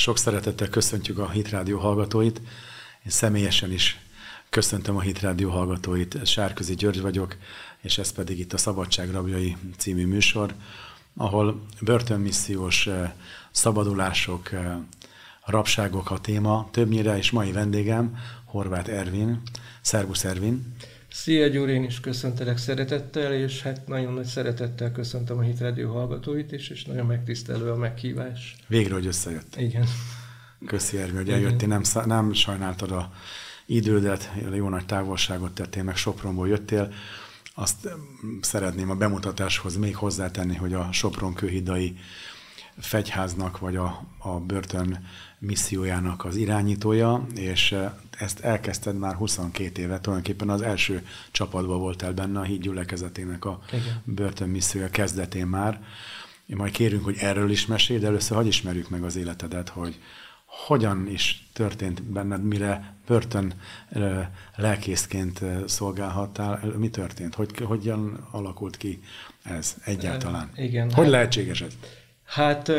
Sok szeretettel köszöntjük a Hit Rádió hallgatóit. Én személyesen is köszöntöm a Hit Rádió hallgatóit. Sárközi György vagyok, és ez pedig itt a Szabadság rabjai című műsor, ahol börtönmissziós eh, szabadulások, eh, rabságok a téma. Többnyire és mai vendégem Horváth Ervin. Szervusz Ervin! Szia Gyuri, én is köszöntelek szeretettel, és hát nagyon nagy szeretettel köszöntöm a Hit Radio hallgatóit is, és nagyon megtisztelő a meghívás. Végre, hogy összejött. Igen. Köszi Ervi, hogy eljöttél, nem, nem sajnáltad a idődet, jó nagy távolságot tettél, meg Sopronból jöttél. Azt szeretném a bemutatáshoz még hozzátenni, hogy a Sopron kőhidai fegyháznak, vagy a, a börtön missziójának az irányítója, és ezt elkezdted már 22 éve, tulajdonképpen az első csapatban voltál benne a híd gyülekezetének a Igen. börtönmissziója kezdetén már. Én majd kérünk, hogy erről is mesélj, de először hogy ismerjük meg az életedet, hogy hogyan is történt benned, mire börtön lelkészként szolgálhattál, mi történt? Hogy, hogyan alakult ki ez egyáltalán? Igen. Hogy hát, lehetséges ez? Hát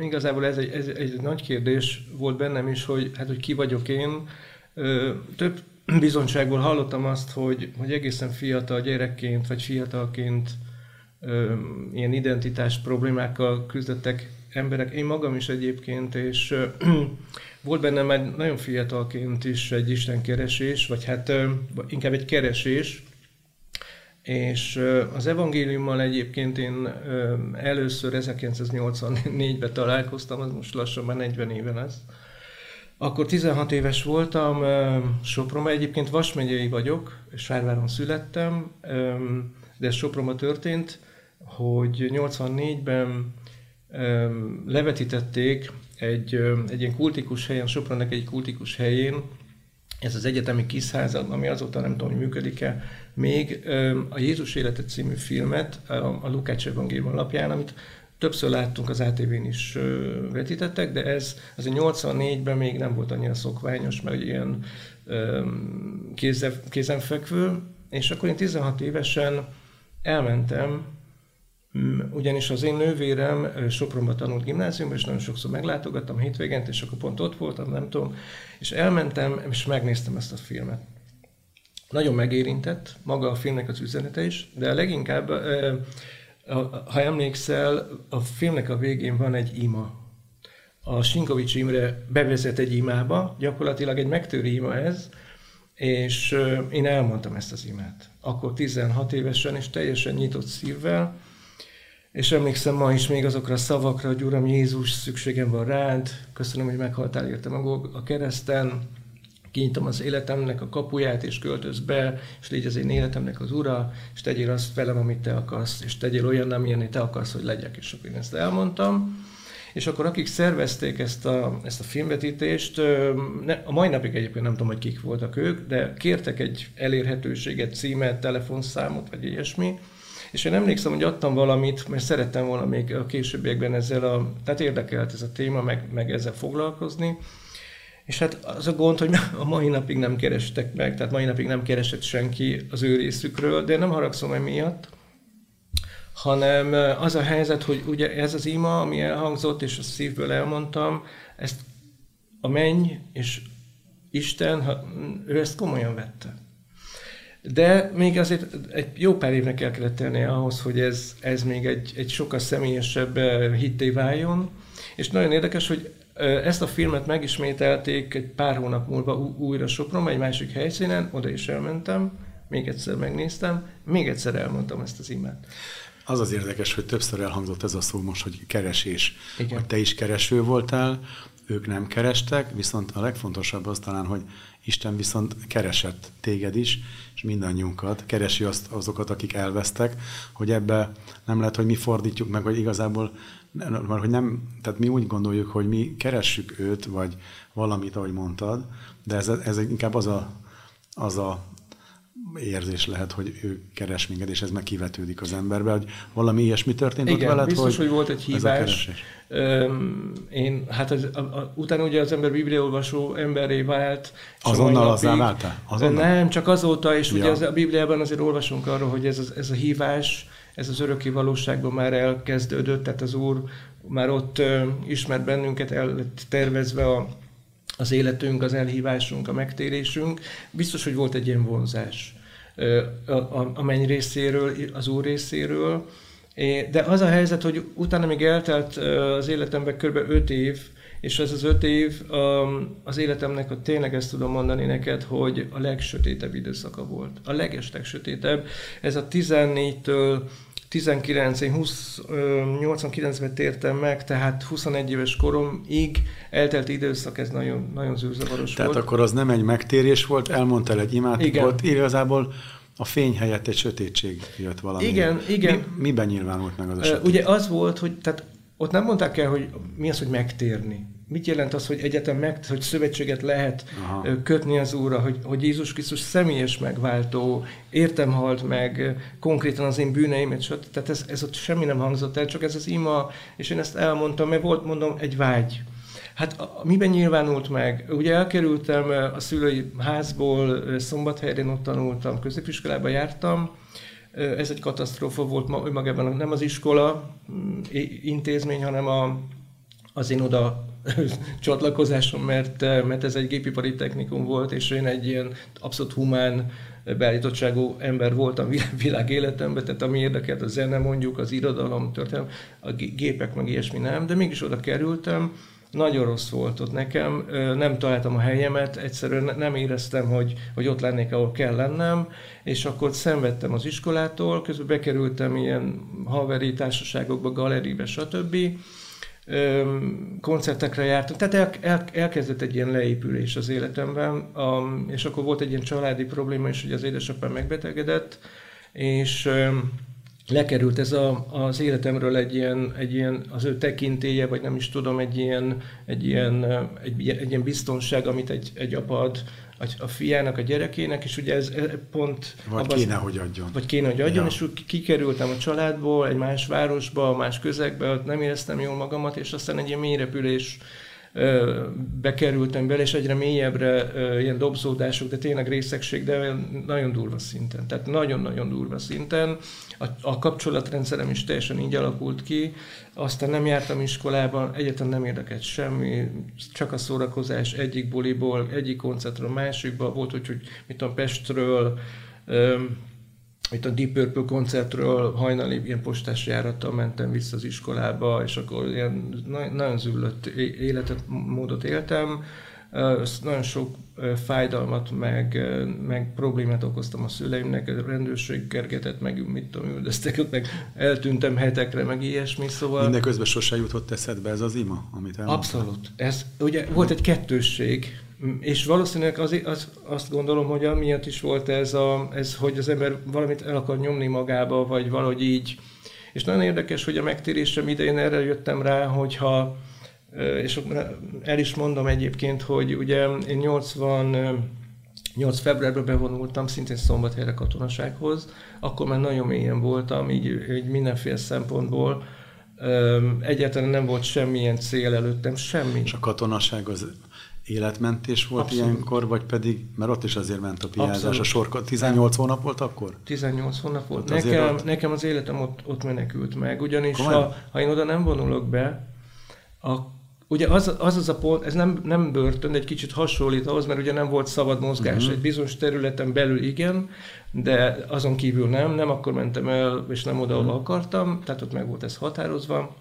igazából ez egy, ez egy nagy kérdés volt bennem is, hogy, hát, hogy ki vagyok én, több bizonyságból hallottam azt, hogy, hogy egészen fiatal gyerekként, vagy fiatalként ilyen identitás problémákkal küzdöttek emberek, én magam is egyébként, és volt bennem egy nagyon fiatalként is egy istenkeresés, vagy hát inkább egy keresés, és az evangéliummal egyébként én először 1984-ben találkoztam, az most lassan már 40 éven lesz, akkor 16 éves voltam, Sopronban. Egyébként Vasmegyei vagyok, és Fárváron születtem, de Sopronban történt, hogy 84-ben levetítették egy, egy ilyen kultikus helyen, Sopronnak egy kultikus helyén, ez az egyetemi kiszházad, ami azóta nem tudom, hogy működik-e, még a Jézus élete című filmet a Lukács Evangélium alapján, amit Többször láttunk az ATV-n is vetítettek, de ez az 84-ben még nem volt annyira szokványos, mert ilyen kézen, kézenfekvő, és akkor én 16 évesen elmentem, ugyanis az én nővérem Sopronba tanult gimnáziumban, és nagyon sokszor meglátogattam hétvégent, és akkor pont ott voltam, nem tudom, és elmentem, és megnéztem ezt a filmet. Nagyon megérintett, maga a filmnek az üzenete is, de leginkább ha emlékszel, a filmnek a végén van egy ima. A Sinkovics Imre bevezet egy imába, gyakorlatilag egy megtörő ima ez, és én elmondtam ezt az imát. Akkor 16 évesen, és teljesen nyitott szívvel, és emlékszem ma is még azokra a szavakra, hogy Uram Jézus, szükségem van rád, köszönöm, hogy meghaltál értem a kereszten, kinyitom az életemnek a kapuját, és költöz be, és légy az én életemnek az ura, és tegyél azt velem, amit te akarsz, és tegyél olyan, amilyen te akarsz, hogy legyek. És akkor én ezt elmondtam. És akkor akik szervezték ezt a, ezt a filmvetítést, a mai napig egyébként nem tudom, hogy kik voltak ők, de kértek egy elérhetőséget, címet, telefonszámot, vagy ilyesmi, és én emlékszem, hogy adtam valamit, mert szerettem volna még a későbbiekben ezzel a, tehát érdekelt ez a téma, meg, meg ezzel foglalkozni, és hát az a gond, hogy a mai napig nem kerestek meg, tehát mai napig nem keresett senki az ő részükről, de nem haragszom emiatt, hanem az a helyzet, hogy ugye ez az ima, ami elhangzott, és a szívből elmondtam, ezt a menny és Isten, ő ezt komolyan vette. De még azért egy jó pár évnek el kellett tennie ahhoz, hogy ez, ez még egy, egy sokkal személyesebb hitté váljon, és nagyon érdekes, hogy ezt a filmet megismételték egy pár hónap múlva újra Sopron, egy másik helyszínen, oda is elmentem, még egyszer megnéztem, még egyszer elmondtam ezt az imát. Az az érdekes, hogy többször elhangzott ez a szó most, hogy keresés. Igen. Hogy te is kereső voltál, ők nem kerestek, viszont a legfontosabb az talán, hogy Isten viszont keresett téged is, és mindannyiunkat, keresi azt, azokat, akik elvesztek, hogy ebbe nem lehet, hogy mi fordítjuk meg, hogy igazából mert hogy nem, tehát mi úgy gondoljuk, hogy mi keressük őt, vagy valamit, ahogy mondtad, de ez, ez inkább az a, az a érzés lehet, hogy ő keres minket, és ez meg kivetődik az emberbe, hogy valami ilyesmi történt Igen, ott veled, biztos, hogy, hogy volt egy hívás. Én, hát az, a, a, utána ugye az ember bibliaolvasó emberré vált. Azonnal azzá váltál? Azonnal? Nem, csak azóta, és ja. ugye az, a Bibliában azért olvasunk arról, hogy ez, ez a hívás, ez az öröki valóságban már elkezdődött, tehát az Úr már ott ismert bennünket, el lett tervezve a, az életünk, az elhívásunk, a megtérésünk. Biztos, hogy volt egy ilyen vonzás a, menny részéről, az Úr részéről, de az a helyzet, hogy utána még eltelt az életemben kb. 5 év, és ez az öt év az életemnek, a tényleg ezt tudom mondani neked, hogy a legsötétebb időszaka volt. A legesleg sötétebb. Ez a 14-től 19, én 20, 89-ben tértem meg, tehát 21 éves koromig eltelt időszak, ez nagyon, nagyon zűrzavaros Tehát volt. akkor az nem egy megtérés volt, elmondtál egy imát, volt igazából a fény helyett egy sötétség jött valami. Igen, igen. Mi, miben nyilvánult meg az a sötét? Ugye az volt, hogy tehát ott nem mondták el, hogy mi az, hogy megtérni mit jelent az, hogy egyetem meg, hogy szövetséget lehet Aha. kötni az Úrra, hogy, hogy Jézus Krisztus személyes megváltó, értem halt meg, konkrétan az én bűneimet, stb. Tehát ez, ez ott semmi nem hangzott el, csak ez az ima, és én ezt elmondtam, mert volt, mondom, egy vágy. Hát a, miben nyilvánult meg? Ugye elkerültem a szülői házból, Szombathelyén ott tanultam, középiskolába jártam, ez egy katasztrófa volt önmagában, nem az iskola mm, intézmény, hanem a, az én oda csatlakozásom, mert, mert ez egy gépipari technikum volt, és én egy ilyen abszolút humán beállítottságú ember voltam világ életemben, tehát ami érdekelt a zene mondjuk, az irodalom, történelem, a gépek meg ilyesmi nem, de mégis oda kerültem, nagyon rossz volt ott nekem, nem találtam a helyemet, egyszerűen nem éreztem, hogy, hogy ott lennék, ahol kell lennem, és akkor szenvedtem az iskolától, közben bekerültem ilyen haveri társaságokba, galeribe, stb. Koncertekre jártam, tehát el, el, elkezdett egy ilyen leépülés az életemben, és akkor volt egy ilyen családi probléma is, hogy az édesapám megbetegedett, és lekerült ez a, az életemről egy ilyen, egy ilyen, az ő tekintélye, vagy nem is tudom, egy ilyen, egy ilyen, egy, egy ilyen biztonság, amit egy, egy apa ad a fiának, a gyerekének, és ugye ez pont... Vagy abban, kéne, hogy adjon. Vagy kéne, hogy adjon, ja. és úgy kikerültem a családból, egy más városba, más közegbe, ott nem éreztem jól magamat, és aztán egy ilyen mélyrepülés bekerültem bele, és egyre mélyebbre ilyen dobzódások, de tényleg részegség, de nagyon durva szinten. Tehát nagyon-nagyon durva szinten. A, a kapcsolatrendszerem is teljesen így alakult ki. Aztán nem jártam iskolába, egyetem nem érdekelt semmi, csak a szórakozás egyik buliból, egyik koncertről, másikba. Volt, hogy, hogy mit tudom, Pestről, itt a Deep Purple koncertről hajnali ilyen postás járattal mentem vissza az iskolába, és akkor ilyen nagyon züllött életet, módot éltem. Nagyon sok fájdalmat, meg, meg problémát okoztam a szüleimnek, a rendőrség kergetett, meg mit tudom, üldöztek meg eltűntem hetekre, meg ilyesmi, szóval... Mindeközben sose jutott eszedbe ez az ima, amit elmondtál? Abszolút. Ez, ugye volt egy kettősség, és valószínűleg az, az, azt gondolom, hogy amiatt is volt ez, a, ez, hogy az ember valamit el akar nyomni magába, vagy valahogy így. És nagyon érdekes, hogy a megtérésem idején erre jöttem rá, hogyha, és el is mondom egyébként, hogy ugye én 80 8 februárban bevonultam, szintén szombathelyre katonasághoz, akkor már nagyon mélyen voltam, így, így mindenféle szempontból. Egyáltalán nem volt semmilyen cél előttem, semmi. És a katonaság az életmentés volt Abszolút. ilyenkor, vagy pedig, mert ott is azért ment a piázás, a sor, 18 hónap volt akkor? 18 hónap volt. Nekem, ott... nekem az életem ott, ott menekült meg, ugyanis ha, ha én oda nem vonulok be, a, ugye az, az az a pont, ez nem, nem börtön, de egy kicsit hasonlít ahhoz, mert ugye nem volt szabad mozgás. Uh-huh. Egy bizonyos területen belül igen, de azon kívül nem, nem akkor mentem el, és nem oda, ahol uh-huh. akartam, tehát ott meg volt ez határozva.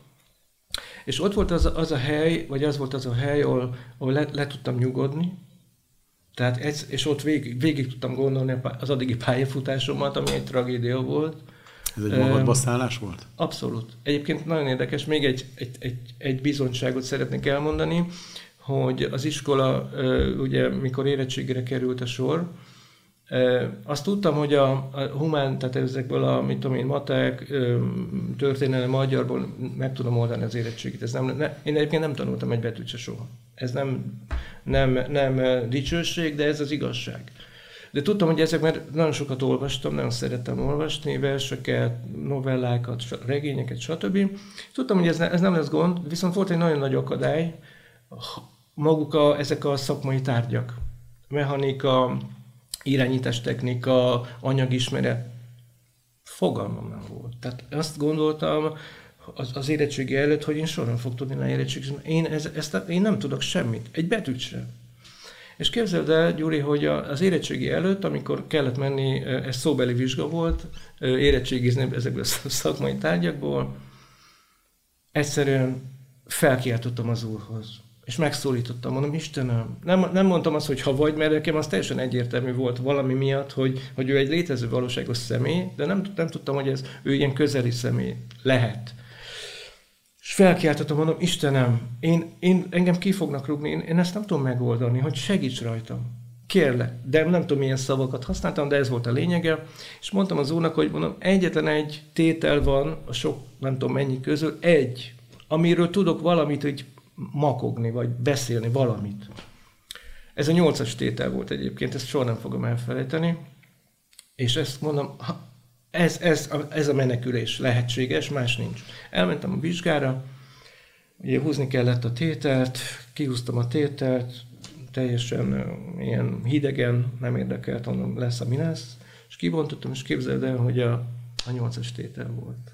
És ott volt az, az a hely, vagy az volt az a hely, ahol, ahol le, le tudtam nyugodni, tehát ez, és ott végig, végig tudtam gondolni az addigi pályafutásomat, ami egy tragédia volt. Ez egy magadba szállás volt? Abszolút. Egyébként nagyon érdekes, még egy, egy, egy, egy bizonyságot szeretnék elmondani, hogy az iskola, ugye mikor érettségére került a sor, azt tudtam, hogy a, a humán, tehát ezekből a, mit tudom én, matek, történelem magyarból meg tudom oldani az érettségit. Ez nem, ne, én egyébként nem tanultam egy betűt se soha. Ez nem, nem, nem dicsőség, de ez az igazság. De tudtam, hogy ezek, mert nagyon sokat olvastam, nagyon szerettem olvasni, verseket, novellákat, regényeket, stb. Tudtam, hogy ez, ne, ez nem lesz gond, viszont volt egy nagyon nagy akadály, maguk a, ezek a szakmai tárgyak. Mechanika, irányítás technika, anyagismeret, Fogalmam nem volt. Tehát azt gondoltam az, az érettségi előtt, hogy én soha nem fog tudni leérettségizni. Én, ez, ezt, én nem tudok semmit, egy betűt sem. És képzeld el, Gyuri, hogy az érettségi előtt, amikor kellett menni, ez szóbeli vizsga volt, érettségizni ezekből a szakmai tárgyakból, egyszerűen felkiáltottam az úrhoz. És megszólítottam, mondom, Istenem, nem, nem mondtam azt, hogy ha vagy, mert nekem az teljesen egyértelmű volt valami miatt, hogy, hogy ő egy létező valóságos személy, de nem, nem tudtam, hogy ez ő ilyen közeli személy lehet. És felkiáltottam, mondom, Istenem, én, én, engem ki fognak rúgni, én, én ezt nem tudom megoldani, hogy segíts rajtam. Kérlek. De nem tudom, milyen szavakat használtam, de ez volt a lényege. És mondtam az úrnak, hogy mondom, egyetlen egy tétel van a sok, nem tudom mennyi közül, egy, amiről tudok valamit, hogy makogni, vagy beszélni valamit. Ez a nyolcas tétel volt egyébként, ezt soha nem fogom elfelejteni. És ezt mondom, ez, ez, ez a menekülés lehetséges, más nincs. Elmentem a vizsgára, ugye húzni kellett a tételt, kihúztam a tételt, teljesen ilyen hidegen, nem érdekelt, mondom, lesz, ami lesz, és kibontottam, és képzeld el, hogy a, a nyolcas tétel volt.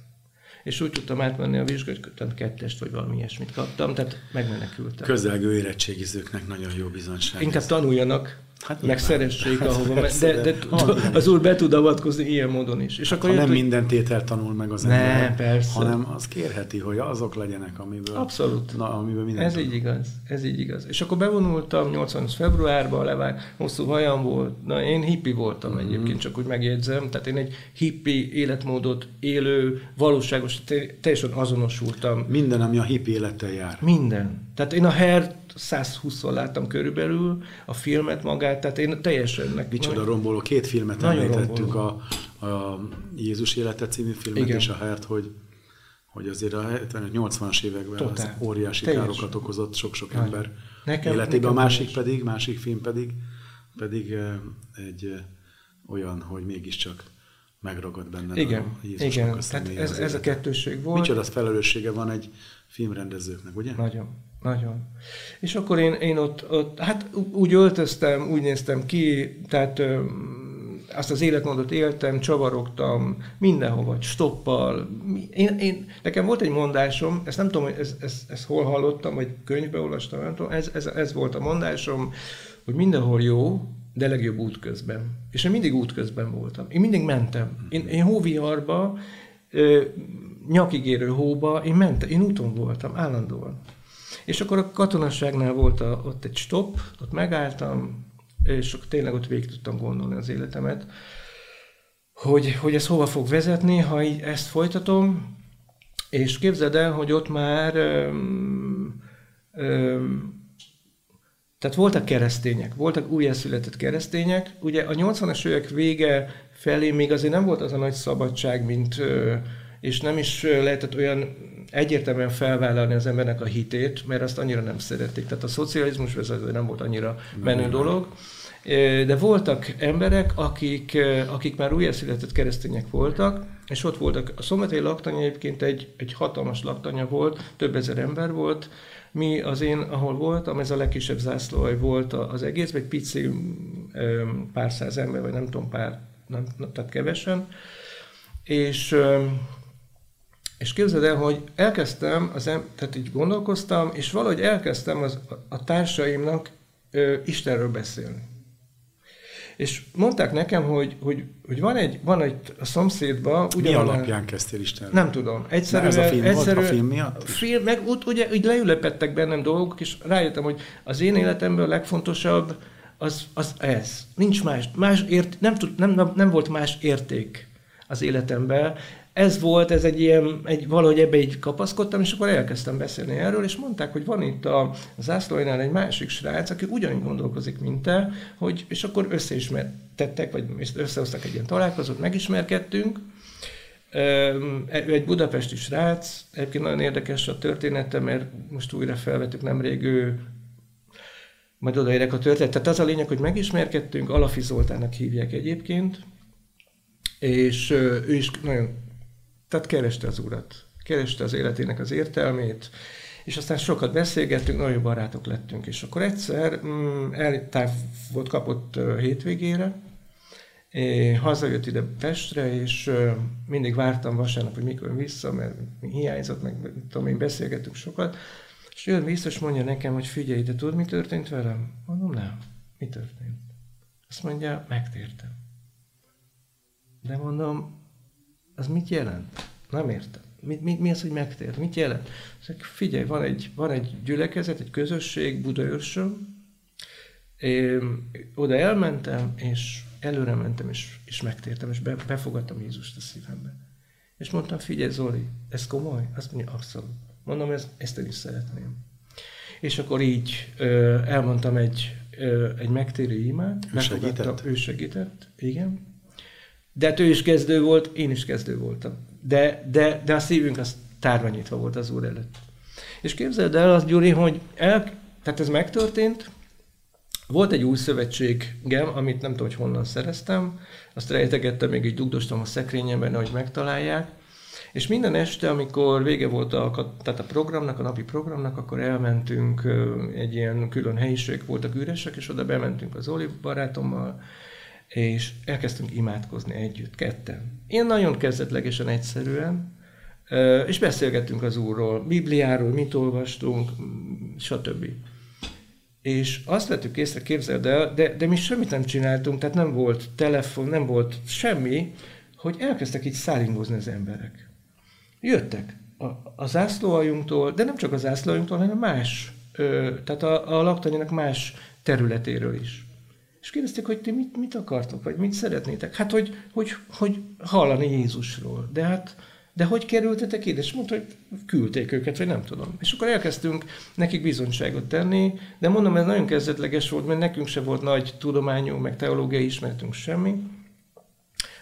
És úgy tudtam átmenni a vizsgát, hogy kettest, vagy valami ilyesmit kaptam, tehát megmenekültem. Közelgő érettségizőknek nagyon jó bizonyság. Inkább tanuljanak, Hát meg szeressék, hát, ahova persze, de, de, de az úr be tud avatkozni ilyen módon is. És hát, akkor ha jött, nem hogy... minden tétel tanul meg az ember, persze. hanem az kérheti, hogy azok legyenek, amiből, Abszolút. Na, amiből minden Ez így igaz, ez így igaz. És akkor bevonultam 80 februárban, levág, hosszú hajam volt, na én hippi voltam mm-hmm. egyébként, csak úgy megjegyzem, tehát én egy hippi életmódot élő, valóságos, teljesen azonosultam. Minden, ami a hippi élettel jár. Minden. Tehát én a her 120-szor láttam körülbelül a filmet magát, tehát én teljesen... Meg, Micsoda romboló, két filmet említettünk, a, a Jézus élete című filmet Igen. és a Hert, hogy hogy azért a 80-as években Totál. az óriási Teljesen. károkat okozott sok-sok ember nekem, életében. Nekem a másik pedig, másik film pedig, pedig egy olyan, hogy mégiscsak megragad benne igen, a Jézusnak igen. a Tehát ez, ez a kettőség volt. Micsoda felelőssége van egy filmrendezőknek, ugye? Nagyon. Nagyon. És akkor én, én ott, ott, hát úgy öltöztem, úgy néztem ki, tehát ö, azt az életmódot éltem, csavarogtam mindenhova, stoppal. Én, én, nekem volt egy mondásom, ezt nem tudom, hogy ez, ez, ez hol hallottam, vagy könyvbe olvastam, nem tudom, ez, ez, ez volt a mondásom, hogy mindenhol jó, de legjobb útközben. És én mindig útközben voltam. Én mindig mentem. Én, én hóviharba, nyakigérő hóba, én mentem, én úton voltam, állandóan. És akkor a katonaságnál volt a, ott egy stop, ott megálltam, és akkor tényleg ott végig tudtam gondolni az életemet, hogy, hogy ez hova fog vezetni, ha ezt folytatom, és képzeld el, hogy ott már öm, öm, tehát voltak keresztények, voltak újjászületett keresztények. Ugye a 80-as évek vége felé még azért nem volt az a nagy szabadság, mint, és nem is lehetett olyan egyértelműen felvállalni az embernek a hitét, mert azt annyira nem szerették. Tehát a szocializmus ez nem volt annyira menő dolog. De voltak emberek, akik, akik már újjászületett keresztények voltak, és ott voltak. A szombathely laktanya egyébként egy, egy hatalmas laktanya volt, több ezer ember volt. Mi az én, ahol voltam, ez a legkisebb zászlóaj volt az egész, egy pici pár száz ember, vagy nem tudom, pár, nem, tehát kevesen. És és képzeld el, hogy elkezdtem, az em- tehát így gondolkoztam, és valahogy elkezdtem az, a társaimnak ö, Istenről beszélni. És mondták nekem, hogy, hogy, hogy van egy, van egy a szomszédban... Mi alapján kezdtél Istenről? Nem tudom. Egyszerűen, ez a film egyszerű, volt a film miatt? Film, meg úgy, ugye, úgy leülepettek bennem dolgok, és rájöttem, hogy az én életemben a legfontosabb az, az ez. Nincs más. más ért, nem, tud, nem, nem, nem volt más érték az életemben, ez volt, ez egy ilyen, egy, valahogy ebbe így kapaszkodtam, és akkor elkezdtem beszélni erről, és mondták, hogy van itt a zászlóinál egy másik srác, aki ugyanúgy gondolkozik, mint te, hogy, és akkor összeismertettek, vagy összehoztak egy ilyen találkozót, megismerkedtünk, ő egy budapesti srác, egyébként nagyon érdekes a története, mert most újra felvettük nemrég, ő majd odaérek a történet. Tehát az a lényeg, hogy megismerkedtünk, Alafi Zoltának hívják egyébként, és ő is nagyon tehát kereste az Urat, kereste az életének az értelmét, és aztán sokat beszélgettünk, nagyon barátok lettünk, és akkor egyszer mm, eltáv volt kapott hétvégére, hazajött ide Pestre, és mindig vártam vasárnap, hogy mikor vissza, mert hiányzott, meg tudom én, beszélgettünk sokat. És jön vissza, és mondja nekem, hogy figyelj, de tudod, mi történt velem? Mondom, nem. Mi történt? Azt mondja, megtértem. De mondom, az mit jelent? Nem értem. Mi, mi, mi az, hogy megtér? Mit jelent? Szóval figyelj, van egy, van egy gyülekezet, egy közösség Budaörsön, én oda elmentem, és előre mentem, és, és megtértem, és be, befogadtam Jézust a szívembe. És mondtam, figyelj Zoli, ez komoly? Azt mondja, abszolút. Mondom, ez, ezt én is szeretném. És akkor így ö, elmondtam egy, ö, egy megtérő imát. Ő segített? Ő segített, igen. De hát ő is kezdő volt, én is kezdő voltam. De, de, de a szívünk az tárva nyitva volt az Úr előtt. És képzeld el azt, Gyuri, hogy el, tehát ez megtörtént, volt egy új szövetségem, amit nem tudom, hogy honnan szereztem, azt rejtegettem, még így dugdostam a szekrényemben, hogy megtalálják, és minden este, amikor vége volt a, tehát a programnak, a napi programnak, akkor elmentünk, egy ilyen külön helyiség voltak üresek, és oda bementünk az Oli barátommal, és elkezdtünk imádkozni együtt, ketten. Én nagyon kezdetlegesen egyszerűen, és beszélgettünk az Úrról, Bibliáról, mit olvastunk, stb. És azt vettük észre, képzeld el, de, de mi semmit nem csináltunk, tehát nem volt telefon, nem volt semmi, hogy elkezdtek így szállingozni az emberek. Jöttek a, a zászlóajunktól, de nem csak a zászlóajunktól, hanem más, ö, tehát a, a laktanyának más területéről is. És kérdezték, hogy ti mit, mit akartok, vagy mit szeretnétek? Hát, hogy, hogy, hogy hallani Jézusról. De hát, de hogy kerültetek ide? És mondta, hogy küldték őket, vagy nem tudom. És akkor elkezdtünk nekik bizonyságot tenni, de mondom, ez nagyon kezdetleges volt, mert nekünk se volt nagy tudományunk, meg teológiai ismeretünk semmi.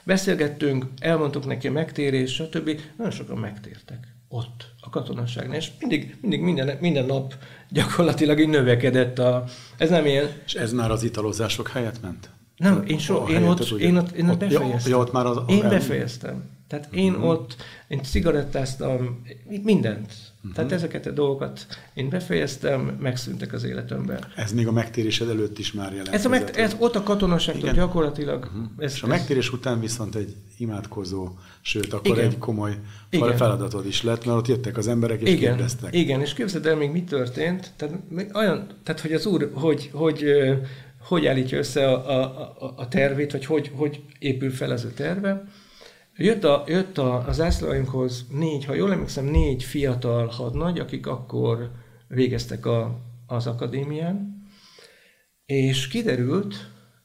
Beszélgettünk, elmondtuk neki a megtérés, stb. Nagyon sokan megtértek ott, a katonaságnál, és mindig, mindig minden, minden nap gyakorlatilag így növekedett a... Ez nem ilyen... És ez már az italozások helyett ment? Nem, én, so, én, ott, én, ott, én ott befejeztem. Ja, ott már az, én befejeztem. Tehát én uh-huh. ott, én cigarettáztam, mindent. Uh-huh. Tehát ezeket a dolgokat én befejeztem, megszűntek az életemben. Ez még a megtérésed előtt is már jelent. Ez, a meg, ez ott a katonaságtól gyakorlatilag. Uh-huh. Ez, És a megtérés után viszont egy imádkozó, sőt, akkor Igen. egy komoly Igen. feladatod is lett, mert ott jöttek az emberek és Igen. kérdeztek. Igen, és képzeld el még mi történt, tehát, olyan, tehát hogy az úr, hogy, hogy, hogy, állítja össze a, a, a tervét, vagy hogy, hogy épül fel ez a terve, Jött, a, jött a, az ászlóinkhoz négy, ha jól emlékszem, négy fiatal hadnagy, akik akkor végeztek a, az akadémián, és kiderült,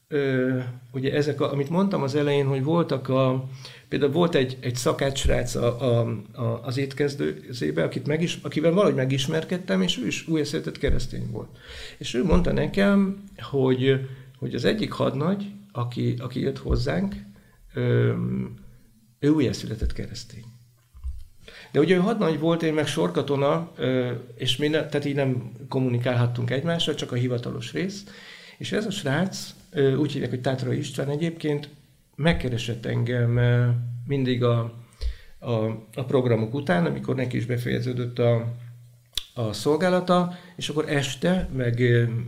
ö, ugye ezek, a, amit mondtam az elején, hogy voltak a, például volt egy, egy szakácsrác a, a, a, az étkezdőzébe, akit megis, akivel valahogy megismerkedtem, és ő is új született keresztény volt. És ő mondta nekem, hogy, hogy az egyik hadnagy, aki, aki jött hozzánk, ő újjászületett keresztény. De ugye ő hadnagy volt, én meg sorkatona, és mi ne, tehát így nem kommunikálhattunk egymással, csak a hivatalos rész. És ez a srác, úgy hívják, hogy Tátra István egyébként, megkeresett engem mindig a, a, a programok után, amikor neki is befejeződött a, a szolgálata, és akkor este, meg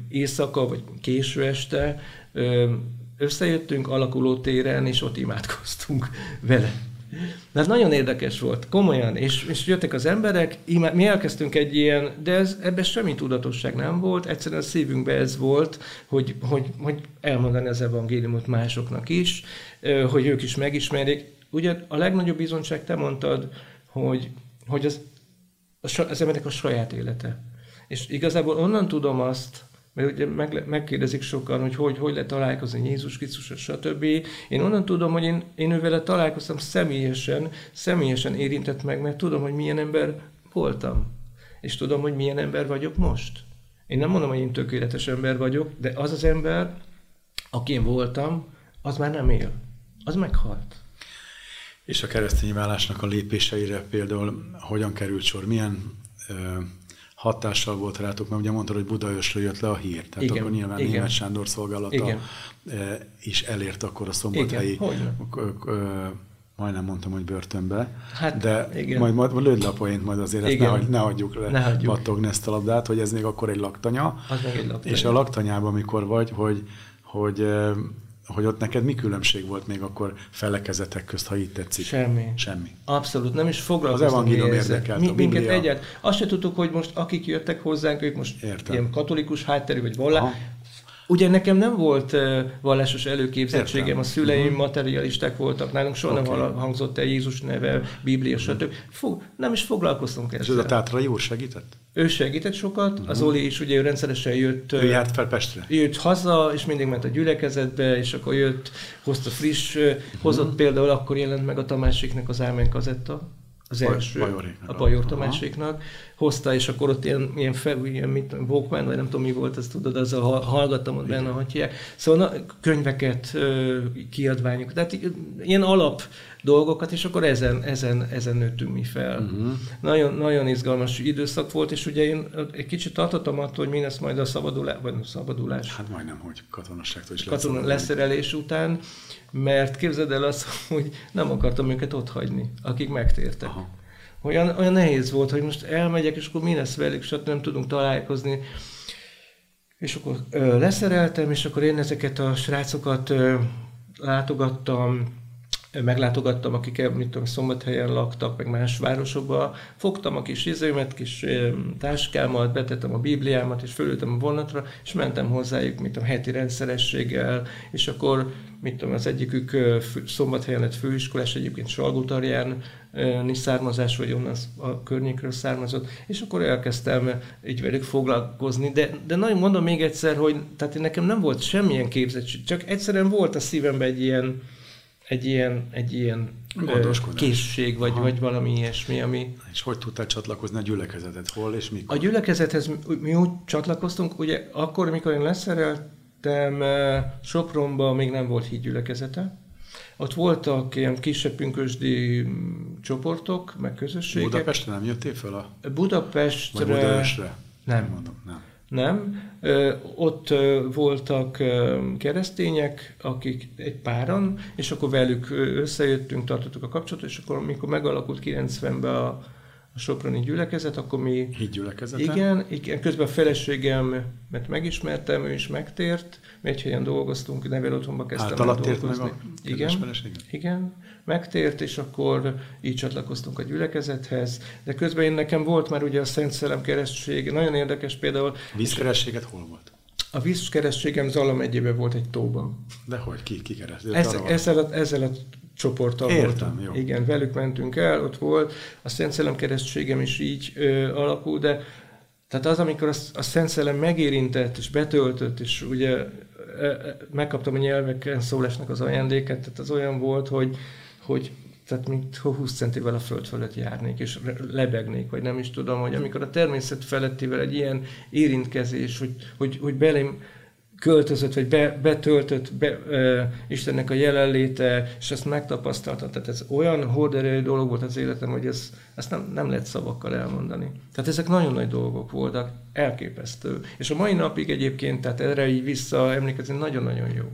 éjszaka, vagy késő este összejöttünk alakuló téren, és ott imádkoztunk vele. De ez nagyon érdekes volt, komolyan, és, és jöttek az emberek, mi elkezdtünk egy ilyen, de ez, ebben semmi tudatosság nem volt, egyszerűen a szívünkbe ez volt, hogy, hogy, hogy elmondani az evangéliumot másoknak is, hogy ők is megismerjék. Ugye a legnagyobb bizonyság, te mondtad, hogy, hogy az, az emberek a saját élete. És igazából onnan tudom azt, mert ugye meg, megkérdezik sokan, hogy hogy, hogy lehet találkozni Jézus Krisztus, stb. Én onnan tudom, hogy én, én ővele találkoztam személyesen, személyesen érintett meg, mert tudom, hogy milyen ember voltam. És tudom, hogy milyen ember vagyok most. Én nem mondom, hogy én tökéletes ember vagyok, de az az ember, aki én voltam, az már nem él. Az meghalt. És a keresztény válásnak a lépéseire például hogyan került sor? Milyen ö, hatással volt rátok, mert ugye mondtad, hogy Budaörsről jött le a hír, tehát igen, akkor nyilván igen. Német Sándor szolgálata igen. Eh, is elért akkor a szombathelyi, majdnem mondtam, hogy börtönbe, hát, de igen. majd, majd lőd le a poént, majd azért ezt ne, ne hagyjuk le, ne hagyjuk. battogni ezt a labdát, hogy ez még akkor egy laktanya, Az egy laktanya. és a laktanyában, amikor vagy, hogy, hogy hogy ott neked mi különbség volt még akkor felekezetek közt, ha így tetszik? Semmi. Semmi. Abszolút, nem is foglalkoztam. Az evangélium érdekelt, Mi, a Biblia. minket egyet. Azt se tudtuk, hogy most akik jöttek hozzánk, ők most Értem. ilyen katolikus hátterű, vagy vallá. Ugye nekem nem volt vallásos előképzettségem, Értem. a szüleim Mhm. materialisták voltak, nálunk soha Oké. nem hangzott el Jézus neve, Biblia, stb. Fog, nem is foglalkoztunk És ez ezzel. a Tátrai úr segített? Ő segített sokat, az Oli is ugye ő rendszeresen jött, Ő járt fel Pestre? jött haza, és mindig ment a gyülekezetbe, és akkor jött, hozta friss, Mhm. hozott például, akkor jelent meg a Tamásiknek az Ámen kazetta, az első, Bajoréknak. a Bajor Aha. Tamásiknak, hozta, és akkor ott ilyen, ilyen fel, ilyen mit, Walkman, vagy nem tudom mi volt, ezt tudod, azzal ha- hallgattam ott benne, hogy hívják. Szóval na, könyveket, ö, kiadványok, tehát ilyen alap dolgokat, és akkor ezen, ezen, ezen nőttünk mi fel. Uh-huh. Nagyon, nagyon izgalmas időszak volt, és ugye én egy kicsit tartottam attól, hogy mi lesz majd a szabadulás, vagy nem szabadulás, Hát majdnem, hogy katonasságtól is katona lehet leszerelés után, mert képzeld el azt, hogy nem akartam őket ott hagyni, akik megtértek. Aha. Olyan, olyan nehéz volt, hogy most elmegyek, és akkor mi lesz velük, stb. nem tudunk találkozni. És akkor ö, leszereltem, és akkor én ezeket a srácokat ö, látogattam, meglátogattam, akik mit tudom, szombathelyen laktak, meg más városokban. Fogtam a kis izémet, kis táskámat, betettem a Bibliámat, és fölültem a vonatra, és mentem hozzájuk, mit tudom, heti rendszerességgel, és akkor, mit tudom, az egyikük szombathelyen lett főiskolás, egyébként Salgótarján ö, származás, vagy onnan a környékről származott, és akkor elkezdtem így velük foglalkozni, de, de nagyon mondom még egyszer, hogy tehát nekem nem volt semmilyen képzettség, csak egyszerűen volt a szívemben egy ilyen, egy ilyen, egy ilyen Gondoskodás. készség, vagy, Aha. vagy valami ilyesmi, ami, És hogy tudtál csatlakozni a gyülekezetet? Hol és mikor? a gyülekezethez mi- úgy csatlakoztunk, ugye akkor, mikor én leszereltem eh, Sopronba, még nem volt hídgyülekezete. Ott voltak ilyen kisebb pünkösdi csoportok, meg közösségek. Budapestre nem jöttél föl a... Budapestre... Vagy Budaörsre? Nem. Mondom, nem. Nem. Ott voltak keresztények, akik egy páran, és akkor velük összejöttünk, tartottuk a kapcsolatot, és akkor, amikor megalakult 90-ben a, a Soproni gyülekezet, akkor mi Hídgyülekezete? igen, igen, közben a feleségemet megismertem, ő is megtért, egy helyen dolgoztunk, nevelőotthonba kezdtem el Általad meg dolgozni. a Igen, kedves feleséged? igen, megtért, és akkor így csatlakoztunk a gyülekezethez, de közben én nekem volt már ugye a Szent Szellem keresztség, nagyon érdekes például, Vízkerességet hol volt? A vízkeresztségem Zala megyében volt egy tóban. De hogy? Ki, ki keresett? Ez, ezzel, a, ezzel a csoporttal Értem, voltam. jó. Igen, velük mentünk el, ott volt. A Szent Szellem keresztségem is így ö, alakul, de tehát az, amikor a, a Szent Szellem megérintett és betöltött, és ugye megkaptam a nyelveken szólásnak az ajándéket, tehát az olyan volt, hogy, hogy tehát mint 20 centivel a föld fölött járnék, és lebegnék, vagy nem is tudom, hogy amikor a természet felettével egy ilyen érintkezés, hogy, hogy, hogy belém költözött, vagy be, betöltött be, ö, Istennek a jelenléte, és ezt megtapasztalta. Tehát ez olyan horderejű dolog volt az életem, hogy ez, ezt nem, nem lehet szavakkal elmondani. Tehát ezek nagyon nagy dolgok voltak, elképesztő. És a mai napig egyébként, tehát erre így vissza emlékezni, nagyon-nagyon jó.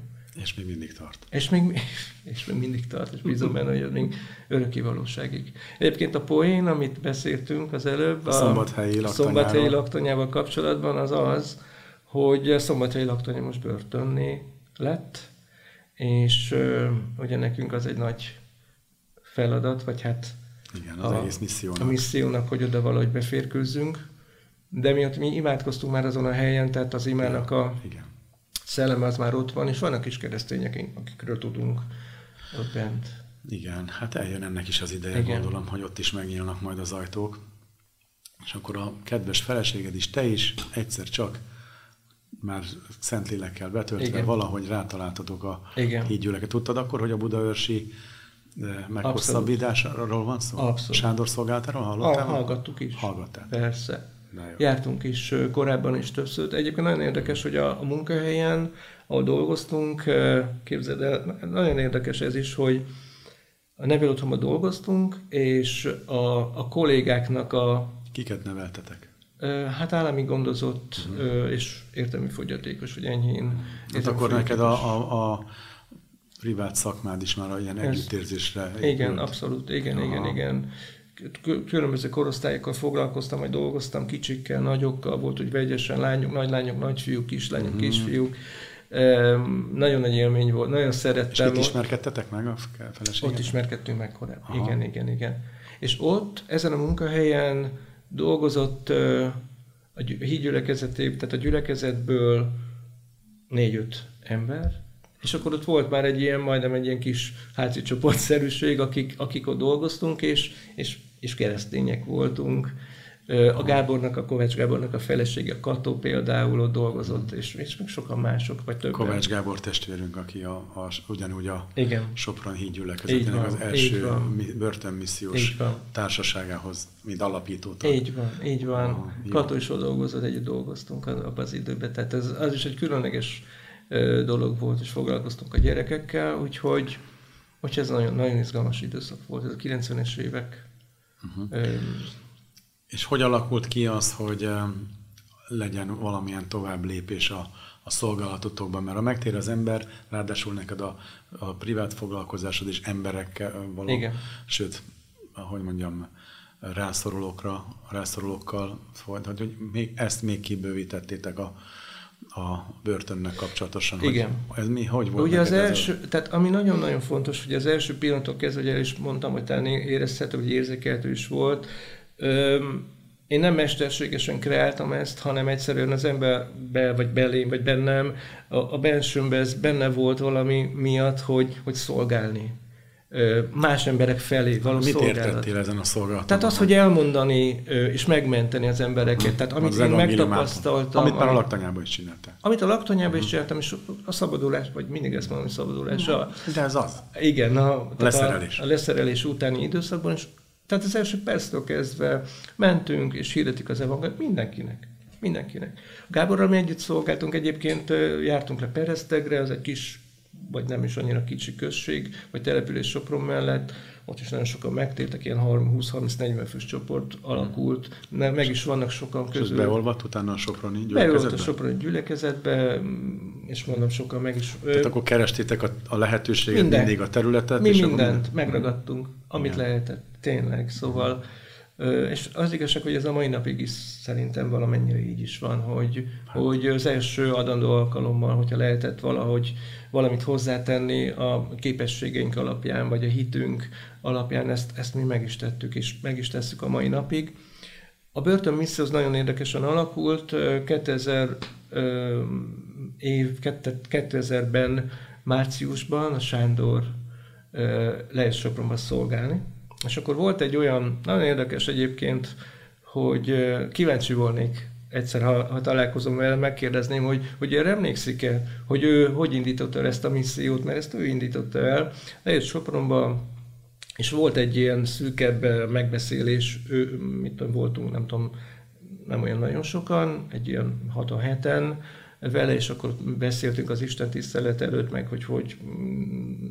És még mindig tart. És még, és még mindig tart, és bízom benne, hogy ez még öröki valóságig. Egyébként a poén, amit beszéltünk az előbb, A szombathelyi a laktanyáról. szombathelyi laktanyával kapcsolatban, az az, hogy a szombathelyi laktanya most börtönné lett, és ö, ugye nekünk az egy nagy feladat, vagy hát Igen, az a, egész missziónak. a missziónak, hogy oda valahogy beférkőzzünk. De miatt mi imádkoztunk már azon a helyen, tehát az imának a Igen. Szelleme az már ott van, és vannak is keresztények, akikről tudunk ott bent. Igen, hát eljön ennek is az ideje, Igen. Gondolom, hogy ott is megnyílnak majd az ajtók. És akkor a kedves feleséged is, te is egyszer csak már Szentlélekkel betöltve Igen. valahogy rátaláltatok a Igen. hídgyüleket. Tudtad akkor, hogy a budaörsi eh, meghosszabbításról van szó? Abszolút. Sándor szolgáltáról hallottál? hallgattuk is. Hallgattál. Persze. De. Jártunk is korábban is többször. Egyébként nagyon érdekes, hogy a, a munkahelyen, ahol dolgoztunk, képzeld el, nagyon érdekes ez is, hogy a nevelőotthonban dolgoztunk, és a, a kollégáknak a Kiket neveltetek? hát állami gondozott ö, és értelmi fogyatékos, vagy enyhén. Hát akkor neked a, a, a privát szakmád is már ilyen Ez- együttérzésre Igen, épült. abszolút, igen, igen, Aha. igen. Kül- Különböző korosztályokkal foglalkoztam, vagy dolgoztam kicsikkel, nagyokkal, volt, hogy vegyesen lányok, nagy lányok, nagyfiúk, kislányok, Mhm. kisfiúk. Nagyon nagy élmény volt, nagyon szerettem. És itt ismerkedtetek meg a feleséget? Ott ismerkedtünk meg korábban. Aha. Igen, igen, igen. És ott, ezen a munkahelyen dolgozott a hídgyülekezetében, tehát a gyülekezetből négy-öt ember, és akkor ott volt már egy ilyen, majdnem egy ilyen kis házi csoportszerűség, akik, akik ott dolgoztunk, és, és, és keresztények voltunk. A Gábornak, a Kovács Gábornak a felesége, a Kató például ott dolgozott, és, és még sokan mások, vagy többen. Kovács Gábor testvérünk, aki a, a, ugyanúgy a Igen. Sopron hídgyülekezetének az első börtönmissziós társaságához, mint alapító. Így van, így van. Ah, Kató is ott dolgozott, együtt dolgoztunk abban az időben, tehát ez, az is egy különleges dolog volt, és foglalkoztunk a gyerekekkel, úgyhogy, úgyhogy ez nagyon, nagyon izgalmas időszak volt, ez a 90-es évek. Uh-huh. És hogy alakult ki az, hogy legyen valamilyen tovább lépés a, a szolgálatotokban, mert ha megtér az ember, ráadásul neked a, a privát foglalkozásod és emberekkel való, Igen. sőt, ahogy mondjam, rászorulókra, rászorulókkal, hogy még, ezt még kibővítettétek a, a börtönnek kapcsolatosan. Igen. Hogy ez mi, hogy volt Ugye az első, a... tehát ami nagyon-nagyon fontos, hogy az első pillanatok kezdve, hogy el is mondtam, hogy talán érezhető, hogy érzékelhető is volt, Öm, én nem mesterségesen kreáltam ezt, hanem egyszerűen az emberbe, vagy belém, vagy bennem, a, a bensőmben ez benne volt valami miatt, hogy, hogy szolgálni más emberek felé való Mit szolgálat. értettél ezen a szolgálaton? Tehát az, hogy elmondani és megmenteni az embereket. Tehát amit az én megtapasztaltam. Amit már a laktanyában is csináltál. Amit a laktanyában is csináltam, és a szabadulás, vagy mindig ezt mondom, hogy szabadulás. A, De ez az. Igen, a, leszerelés. A, a leszerelés utáni időszakban, és tehát az első perctől kezdve mentünk, és hirdetik az evangéliumot mindenkinek. Mindenkinek. Gáborral mi együtt szolgáltunk, egyébként jártunk le Peresztegre, az egy kis vagy nem is annyira kicsi község, vagy település Sopron mellett, ott is nagyon sokan megtértek, ilyen 20-30-40 fős csoport alakult, ne, meg is vannak sokan közül. És beolvadt utána a Soproni gyülekezetbe? Beolvadt a Soproni gyülekezetbe, és mondom, sokan meg is... Tehát akkor kerestétek a, a lehetőséget, Minden. mindig a területet? Mi és mindent akkor... megragadtunk, amit Igen. lehetett, tényleg, szóval... És az igazság, hogy ez a mai napig is szerintem valamennyire így is van, hogy, hát. hogy az első adandó alkalommal, hogyha lehetett valahogy valamit hozzátenni a képességeink alapján, vagy a hitünk alapján, ezt, ezt mi meg is tettük, és meg is tesszük a mai napig. A börtön misszió az nagyon érdekesen alakult. 2000 év, 2000-ben márciusban a Sándor le Sopronba szolgálni, és akkor volt egy olyan, nagyon érdekes egyébként, hogy kíváncsi volnék egyszer, ha, ha találkozom vele, megkérdezném, hogy, hogy erre emlékszik-e, hogy ő hogy indította el ezt a missziót, mert ezt ő indította el. Lejött Sopronba, és volt egy ilyen szűkebb megbeszélés, ő, mit tudom, voltunk, nem tudom, nem olyan nagyon sokan, egy ilyen 6 heten vele, és akkor beszéltünk az Isten tisztelet előtt, meg hogy hogy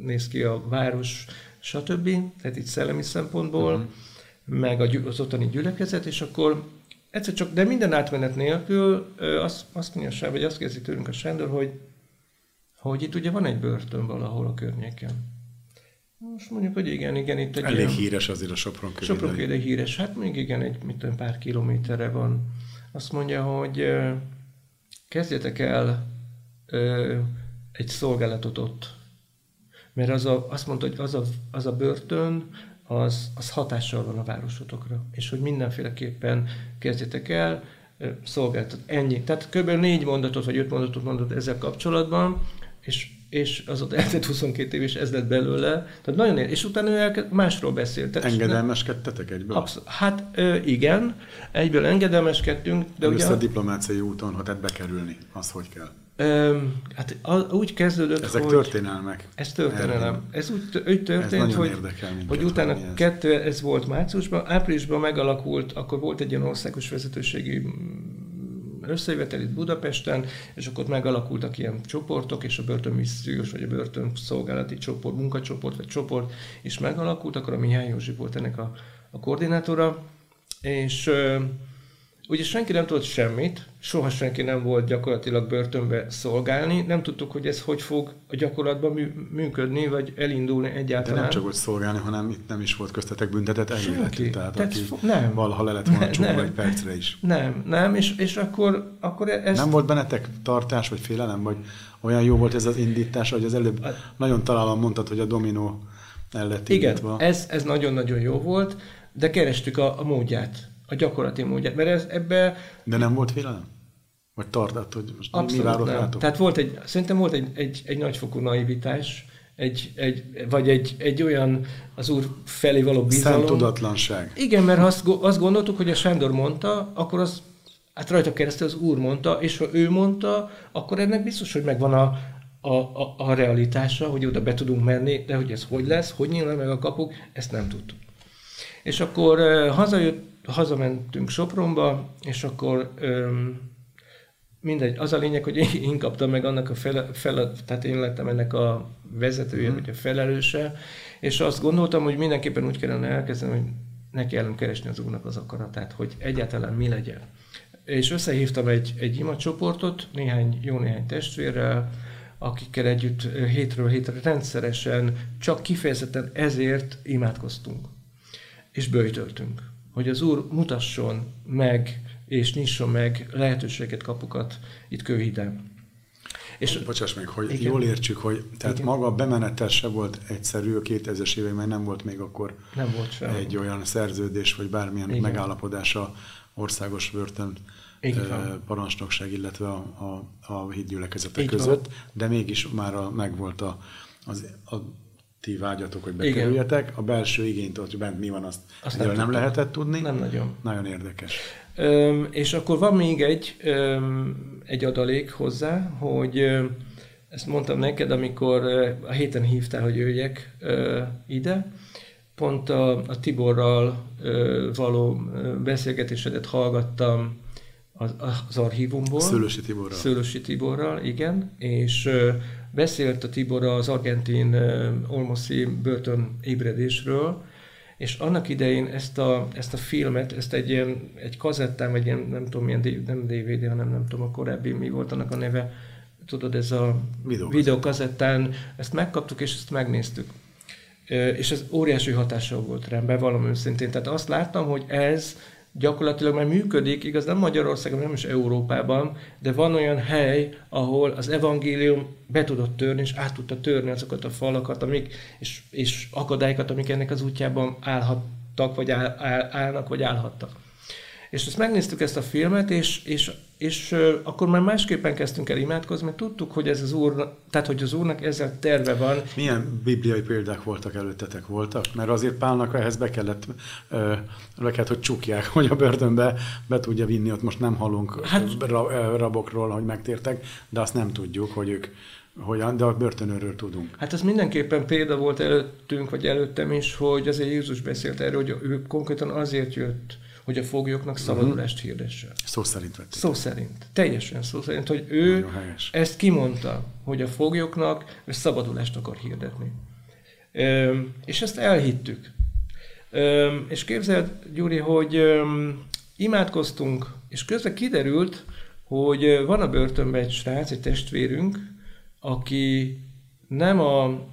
néz ki a város, stb. Tehát itt szellemi szempontból, uh-huh. meg az ottani gyülekezet, és akkor egyszer csak, de minden átmenet nélkül azt, azt mondja, vagy azt kérdezi tőlünk a Sándor, hogy, hogy itt ugye van egy börtön valahol a környéken. Most mondjuk, hogy igen, igen, itt egy Elég ilyen, híres azért a Sopron Sopron híres, hát még igen, egy mit tudom, pár kilométerre van. Azt mondja, hogy kezdjetek el egy szolgálatot ott. Mert az a, azt mondta, hogy az a, az a börtön, az, az hatással van a városotokra, és hogy mindenféleképpen kezdjetek el, szolgáltat. Ennyi. Tehát kb. négy mondatot vagy öt mondatot mondott ezzel kapcsolatban, és és az ott eltett 22 év, és ez lett belőle. Tehát nagyon ér, és utána ő elkezd, másról beszélt. Tehát Engedelmeskedtetek egyből? Abszol- hát ö, igen, egyből engedelmeskedtünk. De Először ugye, a diplomáciai úton, ha tehát bekerülni, az hogy kell? Ö, hát a, úgy kezdődött, Ezek hogy... történelmek. Ez történelem. Ez úgy, úgy történt, ez hogy, minket, hogy utána kettő, ez volt márciusban, áprilisban megalakult, akkor volt egy ilyen országos vezetőségi összejövetel itt Budapesten, és akkor megalakultak ilyen csoportok, és a börtönmissziós vagy a börtön szolgálati csoport, munkacsoport vagy csoport is megalakult, akkor a Mihály Józsi volt ennek a, a koordinátora, és ugye senki nem tudott semmit, soha senki nem volt gyakorlatilag börtönbe szolgálni, nem tudtuk, hogy ez hogy fog a gyakorlatban működni, vagy elindulni egyáltalán. De nem csak hogy szolgálni, hanem itt nem is volt köztetek büntetett elméletű, tehát, tehát aki nem. valaha le lett volna csukva egy percre is. Nem, nem, és, és akkor, akkor ez... Nem volt bennetek tartás, vagy félelem, vagy olyan jó volt ez az indítás, hogy az előbb hát, nagyon találom mondtad, hogy a dominó el lett Igen, ez, ez nagyon-nagyon jó volt, de kerestük a, a módját a gyakorlati módját, mert ez ebbe... De nem volt félelem? Vagy tartott, hogy most Abszolút mi várott nem. rátok? Tehát volt egy, szerintem volt egy, egy, egy nagyfokú naivitás, egy, egy, vagy egy, egy olyan az úr felé való bizalom. tudatlanság. Igen, mert ha azt, azt gondoltuk, hogy a Sándor mondta, akkor az, hát rajta keresztül az úr mondta, és ha ő mondta, akkor ennek biztos, hogy megvan a, a, a, a realitása, hogy oda be tudunk menni, de hogy ez hogy lesz, hogy nyílnak meg a kapuk, ezt nem tudtuk. És akkor uh, hazajött, hazamentünk Sopronba, és akkor um, mindegy, az a lényeg, hogy én kaptam meg annak a fel, fel tehát én lettem ennek a vezetője, mm. vagy a felelőse, és azt gondoltam, hogy mindenképpen úgy kellene elkezdeni, hogy neki kellene keresni az úrnak az akaratát, hogy egyáltalán mi legyen. És összehívtam egy, egy ima csoportot, néhány, jó néhány testvérrel, akikkel együtt hétről hétre rendszeresen, csak kifejezetten ezért imádkoztunk és bőjtöltünk. Hogy az Úr mutasson meg, és nyisson meg lehetőséget, kapukat itt Kőhiden. És, Bocsáss meg, hogy igen. jól értsük, hogy tehát igen. maga a bemenetel se volt egyszerű a 2000-es években, nem volt még akkor nem volt sem. egy olyan szerződés, vagy bármilyen igen. megállapodása országos börtön igen. parancsnokság, illetve a, a, a hídgyülekezetek között, van. de mégis már a, megvolt a, az, a ti vágyatok, hogy bekerüljetek. A belső igényt, hogy bent mi van, azt, azt nem, nem lehetett tudni. Nem nagyon. Nagyon érdekes. Öm, és akkor van még egy, öm, egy adalék hozzá, hogy öm, ezt mondtam neked, amikor a héten hívtál, hogy jöjjek ö, ide, pont a, a Tiborral ö, való beszélgetésedet hallgattam az, az archívumból. Szőlősi Tiborral. Szőlősi Tiborral, igen, és ö, beszélt a Tibor az argentin Olmoszi börtön ébredésről, és annak idején ezt a, ezt a filmet, ezt egy ilyen, egy kazettán, vagy ilyen, nem tudom, milyen, nem DVD, hanem nem tudom, a korábbi, mi volt annak a neve, tudod, ez a videókazettán, ezt megkaptuk, és ezt megnéztük. És ez óriási hatással volt rám, bevallom őszintén. Tehát azt láttam, hogy ez gyakorlatilag már működik, igaz nem Magyarországon, nem is Európában, de van olyan hely, ahol az evangélium be tudott törni, és át tudta törni azokat a falakat, amik, és, és akadályokat, amik ennek az útjában állhattak, vagy áll, áll, állnak, vagy állhattak. És ezt megnéztük ezt a filmet, és, és, és akkor már másképpen kezdtünk el imádkozni, mert tudtuk, hogy ez az úr, tehát hogy az úrnak ezzel terve van. Milyen bibliai példák voltak előttetek voltak? Mert azért Pálnak ehhez be kellett, be kellett, hogy csukják, hogy a börtönbe be tudja vinni, ott most nem hallunk hát, rabokról, hogy megtértek, de azt nem tudjuk, hogy ők hogyan, de a börtönőről tudunk. Hát ez mindenképpen példa volt előttünk, vagy előttem is, hogy azért Jézus beszélt erről, hogy ő konkrétan azért jött, hogy a foglyoknak mhm. szabadulást uh-huh. hirdessen. Szó szerint vették. Szó szerint. Teljesen szó szerint, hogy ő ezt kimondta, hogy a foglyoknak szabadulást akar hirdetni. Üm, és ezt elhittük. Üm, és képzeld, Gyuri, hogy üm, imádkoztunk, és közben kiderült, hogy van a börtönben egy srác, egy testvérünk, aki nem a,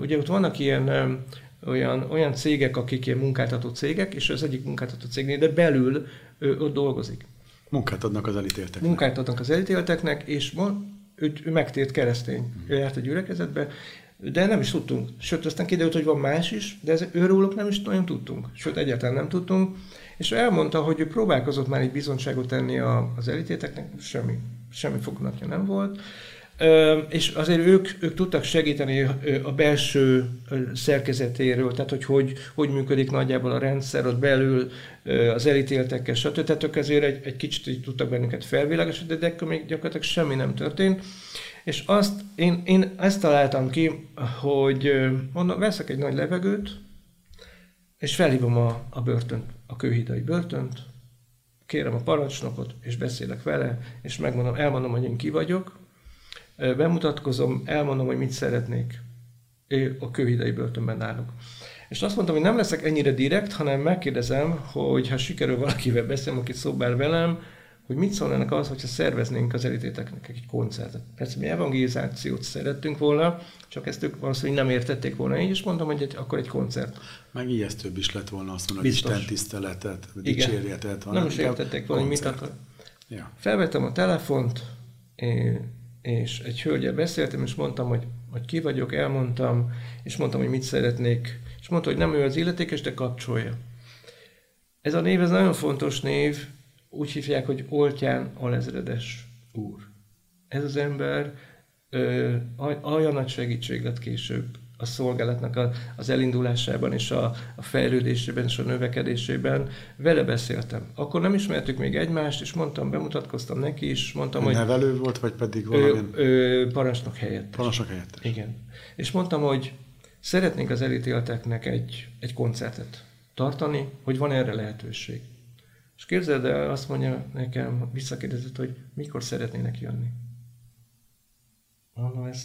ugye ott vannak ilyen olyan, olyan cégek, akik ilyen munkáltató cégek, és az egyik munkáltató cégnél, de belül ő ott dolgozik. Munkát adnak az elítélteknek. Munkát adnak az elítélteknek, és ő, ő megtért keresztény. Mm. Ő járt a gyülekezetbe, de nem is tudtunk. Sőt, aztán kiderült, hogy van más is, de ez, őróluk nem is nagyon tudtunk. Sőt, egyáltalán nem tudtunk. És ő elmondta, hogy ő próbálkozott már egy bizonyságot tenni a, az elítélteknek, semmi, semmi fognatja nem volt és azért ők, ők tudtak segíteni a belső szerkezetéről, tehát hogy, hogy hogy működik nagyjából a rendszer ott belül, az elítéltekkel, stb. Tehát ők ezért egy, egy kicsit így tudtak bennünket felvilágosítani, de akkor még gyakorlatilag semmi nem történt. És azt, én, én ezt találtam ki, hogy mondom, veszek egy nagy levegőt, és felhívom a, a börtönt, a kőhidai börtönt, kérem a parancsnokot, és beszélek vele, és megmondom, elmondom, hogy én ki vagyok, bemutatkozom, elmondom, hogy mit szeretnék a kőhidai börtönben náluk. És azt mondtam, hogy nem leszek ennyire direkt, hanem megkérdezem, hogy ha sikerül valakivel beszélni, aki szobál velem, hogy mit szólnának az, hogyha szerveznénk az elitéteknek egy koncertet. Persze mi evangelizációt szerettünk volna, csak ezt ők valószínűleg nem értették volna így, és mondtam, hogy egy, akkor egy koncert. Meg ijesztőbb is lett volna azt mondani, hogy Isten tiszteletet, dicsérjetet. Nem is értették volna, hogy mit akar. Ja. Felvettem a telefont, és egy hölgyel beszéltem, és mondtam, hogy, hogy ki vagyok, elmondtam, és mondtam, hogy mit szeretnék, és mondta, hogy nem ő az illetékes, de kapcsolja. Ez a név, ez nagyon fontos név, úgy hívják, hogy Oltján Alezredes úr. Ez az ember ö, olyan nagy segítség lett később a szolgálatnak a, az elindulásában és a, a fejlődésében és a növekedésében. Vele beszéltem. Akkor nem ismertük még egymást, és mondtam, bemutatkoztam neki is, mondtam, hogy... Nevelő volt, vagy pedig valami? Parancsnok helyett. Parancsnok helyett. Igen. És mondtam, hogy szeretnénk az elítélteknek egy, egy koncertet tartani, hogy van erre lehetőség. És képzeld el, azt mondja nekem, visszakérdezett, hogy mikor szeretnének jönni. Mondom, ez,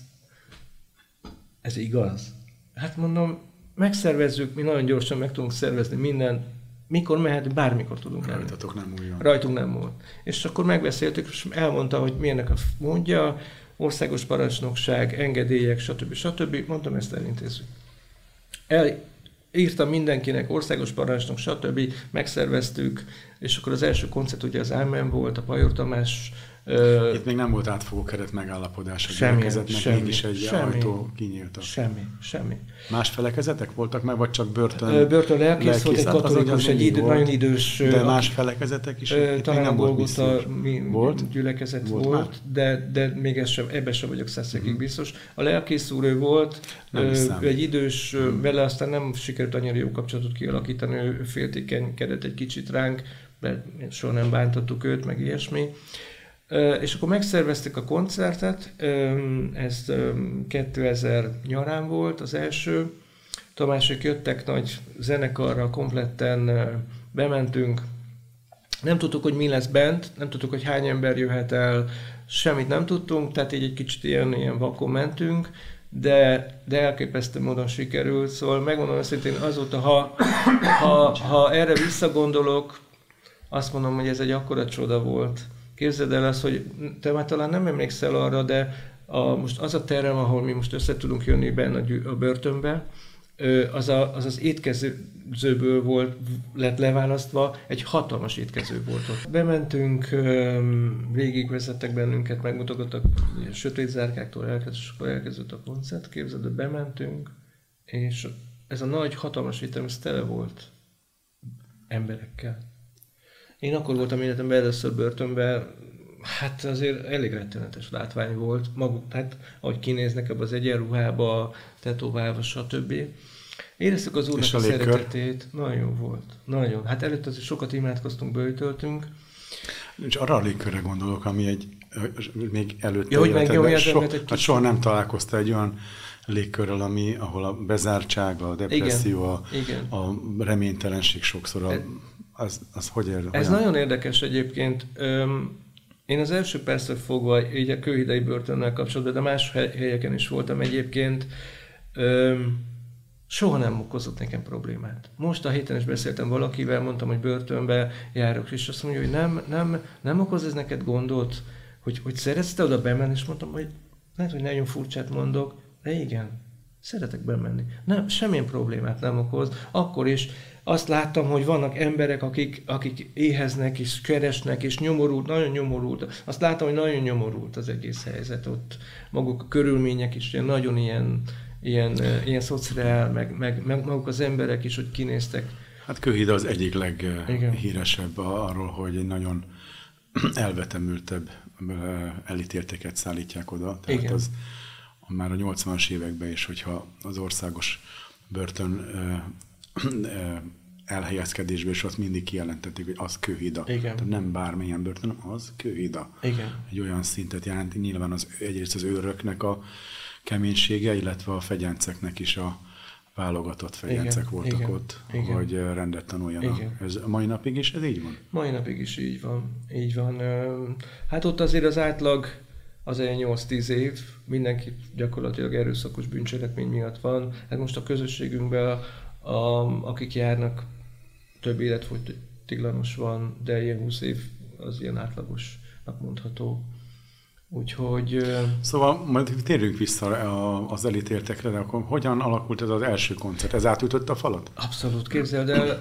ez igaz. Hát mondom, megszervezzük, mi nagyon gyorsan meg tudunk szervezni minden, mikor mehet, bármikor tudunk menni. Rajtatok nem múljon. Rajtunk nem múlt. És akkor megbeszéltük, és elmondta, hogy milyennek a mondja, országos parancsnokság, engedélyek, stb. stb. Mondtam, ezt elintézzük. El, írtam mindenkinek, országos parancsnok, stb. Megszerveztük, és akkor az első koncert ugye az Ámen volt, a Pajor Tamás Itt még nem volt átfogó keret megállapodás a semmi, gyülekezetnek, semmi, mégis egy semmi, ajtó kinyílt. Semmi, semmi. Más felekezetek voltak meg, vagy csak börtön? Börtön lelkész, volt egy hát katolikus, egy idő, nagyon idős. De más felekezetek is? Ö, talán nem volt a volt? gyülekezet volt, volt de, de még ez sem, ebben sem vagyok százszerűen hmm. biztos. A lelkész úr ő volt, nem ő egy idős, hmm. vele aztán nem sikerült annyira jó kapcsolatot kialakítani, ő féltékenykedett egy kicsit ránk, mert soha nem bántottuk őt, meg ilyesmi. És akkor megszerveztük a koncertet, ez 2000 nyarán volt az első, Tamások jöttek nagy zenekarra, kompletten bementünk, nem tudtuk, hogy mi lesz bent, nem tudtuk, hogy hány ember jöhet el, semmit nem tudtunk, tehát így egy kicsit ilyen, ilyen vakon mentünk, de, de elképesztő módon sikerült, szóval megmondom őszintén azóta, ha, ha, ha erre visszagondolok, azt mondom, hogy ez egy akkora csoda volt. Képzeld el azt, hogy te már talán nem emlékszel arra, de a, most az a terem, ahol mi most össze tudunk jönni benne a, a börtönbe, az, a, az az étkezőből volt, lett leválasztva, egy hatalmas étkező volt ott. Bementünk, végigvezettek bennünket, megmutogattak sötét zárkáktól akkor elkezdett a koncert, képzeld, bementünk, és ez a nagy, hatalmas étterem, ez tele volt emberekkel. Én akkor voltam életemben először börtönben, hát azért elég rettenetes látvány volt, maguk, hát ahogy kinéznek ebbe az egyenruhába, tetoválva, stb. Éreztük az úrnak a, a szeretetét, nagyon volt, nagyon. Hát előtt azért sokat imádkoztunk, bőjtöltünk. És arra a légkörre gondolok, ami egy, még előtt ja, hogy meg so, hát soha nem találkozta egy olyan légkörrel, ami, ahol a bezártság, a depresszió, igen, a, igen. a reménytelenség sokszor a, e- az, az hogy ér? Ez olyan? nagyon érdekes egyébként. Öm, én az első perctől fogva így a kőhidei börtönnel kapcsolatban, de más helyeken is voltam egyébként, öm, soha nem okozott nekem problémát. Most a héten is beszéltem valakivel, mondtam, hogy börtönbe járok, és azt mondja, hogy nem, nem, nem okoz ez neked gondot, hogy, hogy szeretsz te oda bemenni, és mondtam, hogy lehet, hogy nagyon furcsát mondok, de igen, szeretek bemenni. Nem, semmilyen problémát nem okoz. Akkor is azt láttam, hogy vannak emberek, akik, akik éheznek és keresnek, és nyomorult, nagyon nyomorult. Azt láttam, hogy nagyon nyomorult az egész helyzet ott. Maguk a körülmények is ilyen, nagyon ilyen, ilyen, ilyen szociál, meg, meg, meg maguk az emberek is, hogy kinéztek. Hát Kőhíd az egyik leghíresebb arról, hogy egy nagyon elvetemültebb elítélteket szállítják oda. Tehát Igen. az már a 80-as években is, hogyha az országos börtön elhelyezkedésből, és azt mindig kijelentették, hogy az kőhida. Igen. Tehát nem bármilyen börtön, az kőhida. Igen. Egy olyan szintet jelenti, nyilván az, egyrészt az őröknek a keménysége, illetve a fegyenceknek is a válogatott fegyencek igen, voltak igen, ott, igen. hogy rendet tanuljanak. Igen. Ez mai napig is ez így van? Mai napig is így van. Így van. Hát ott azért az átlag az egy 8-10 év, mindenki gyakorlatilag erőszakos bűncselekmény miatt van. Hát most a közösségünkben a, akik járnak, több életfogytiglanos van, de ilyen 20 év az ilyen átlagosnak mondható. Úgyhogy... Szóval majd térjünk vissza az elítéltekre, de akkor hogyan alakult ez az első koncert? Ez átütött a falat? Abszolút, képzeld el.